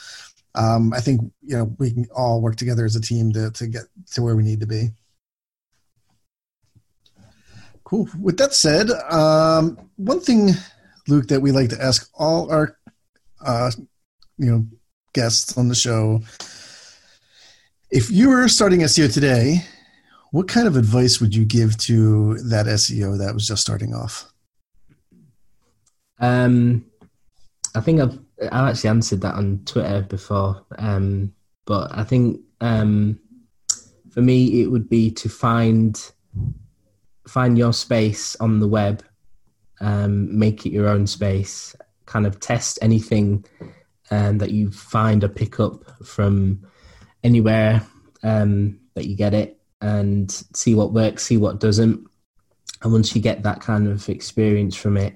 Speaker 2: um, I think you know we can all work together as a team to to get to where we need to be. Cool. With that said, um, one thing, Luke, that we like to ask all our, uh, you know, guests on the show: if you were starting SEO today, what kind of advice would you give to that SEO that was just starting off?
Speaker 3: Um, I think I've I've actually answered that on Twitter before, um, but I think um, for me it would be to find find your space on the web, um, make it your own space, kind of test anything um, that you find or pick up from anywhere um, that you get it and see what works, see what doesn't. And once you get that kind of experience from it,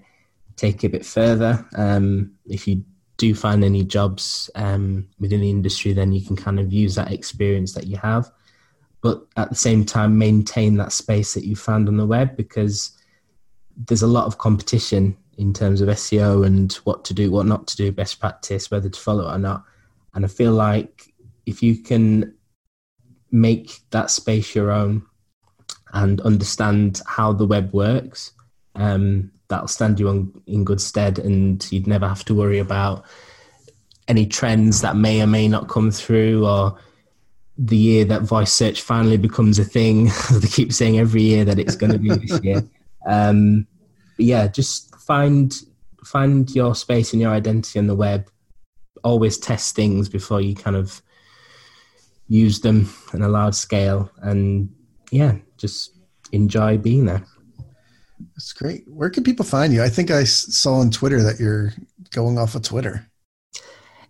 Speaker 3: take it a bit further. Um, if you do find any jobs um, within the industry, then you can kind of use that experience that you have but at the same time maintain that space that you found on the web because there's a lot of competition in terms of SEO and what to do, what not to do, best practice, whether to follow it or not. And I feel like if you can make that space your own and understand how the web works, um, that'll stand you on, in good stead and you'd never have to worry about any trends that may or may not come through or the year that voice search finally becomes a thing. they keep saying every year that it's going to be this year. Um, yeah, just find find your space and your identity on the web. Always test things before you kind of use them on a large scale, and yeah, just enjoy being there.
Speaker 2: That's great. Where can people find you? I think I saw on Twitter that you're going off of Twitter.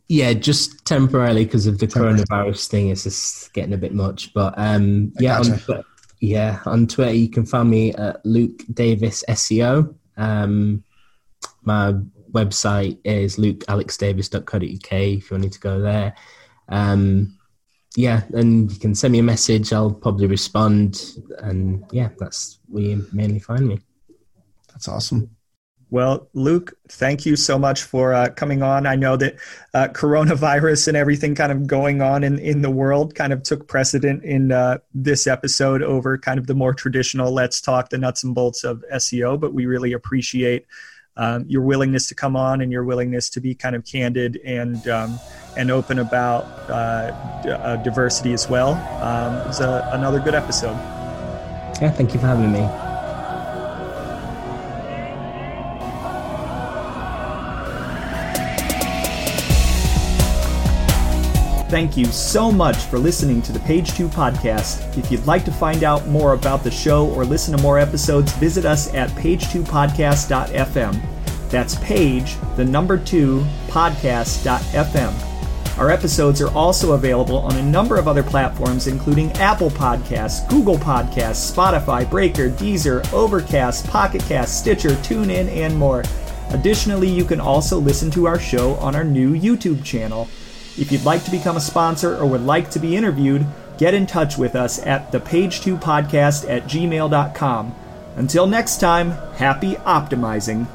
Speaker 3: Yeah, just temporarily because of the coronavirus thing. It's just getting a bit much. But um, yeah, gotcha. on, yeah, on Twitter you can find me at Luke Davis SEO. Um, my website is lukealexdavis.co.uk if you need to go there. Um, yeah, and you can send me a message. I'll probably respond. And yeah, that's where you mainly find me.
Speaker 2: That's awesome.
Speaker 1: Well, Luke, thank you so much for uh, coming on. I know that uh, coronavirus and everything kind of going on in, in the world kind of took precedent in uh, this episode over kind of the more traditional let's talk the nuts and bolts of SEO, but we really appreciate um, your willingness to come on and your willingness to be kind of candid and um, and open about uh, d- uh, diversity as well. Um, it was a, another good episode.
Speaker 3: Yeah, thank you for having me.
Speaker 1: Thank you so much for listening to the Page 2 podcast. If you'd like to find out more about the show or listen to more episodes, visit us at page2podcast.fm. That's page, the number 2, podcast.fm. Our episodes are also available on a number of other platforms, including Apple Podcasts, Google Podcasts, Spotify, Breaker, Deezer, Overcast, Pocket Cast, Stitcher, TuneIn, and more. Additionally, you can also listen to our show on our new YouTube channel. If you'd like to become a sponsor or would like to be interviewed, get in touch with us at thepage2podcast at gmail.com. Until next time, happy optimizing.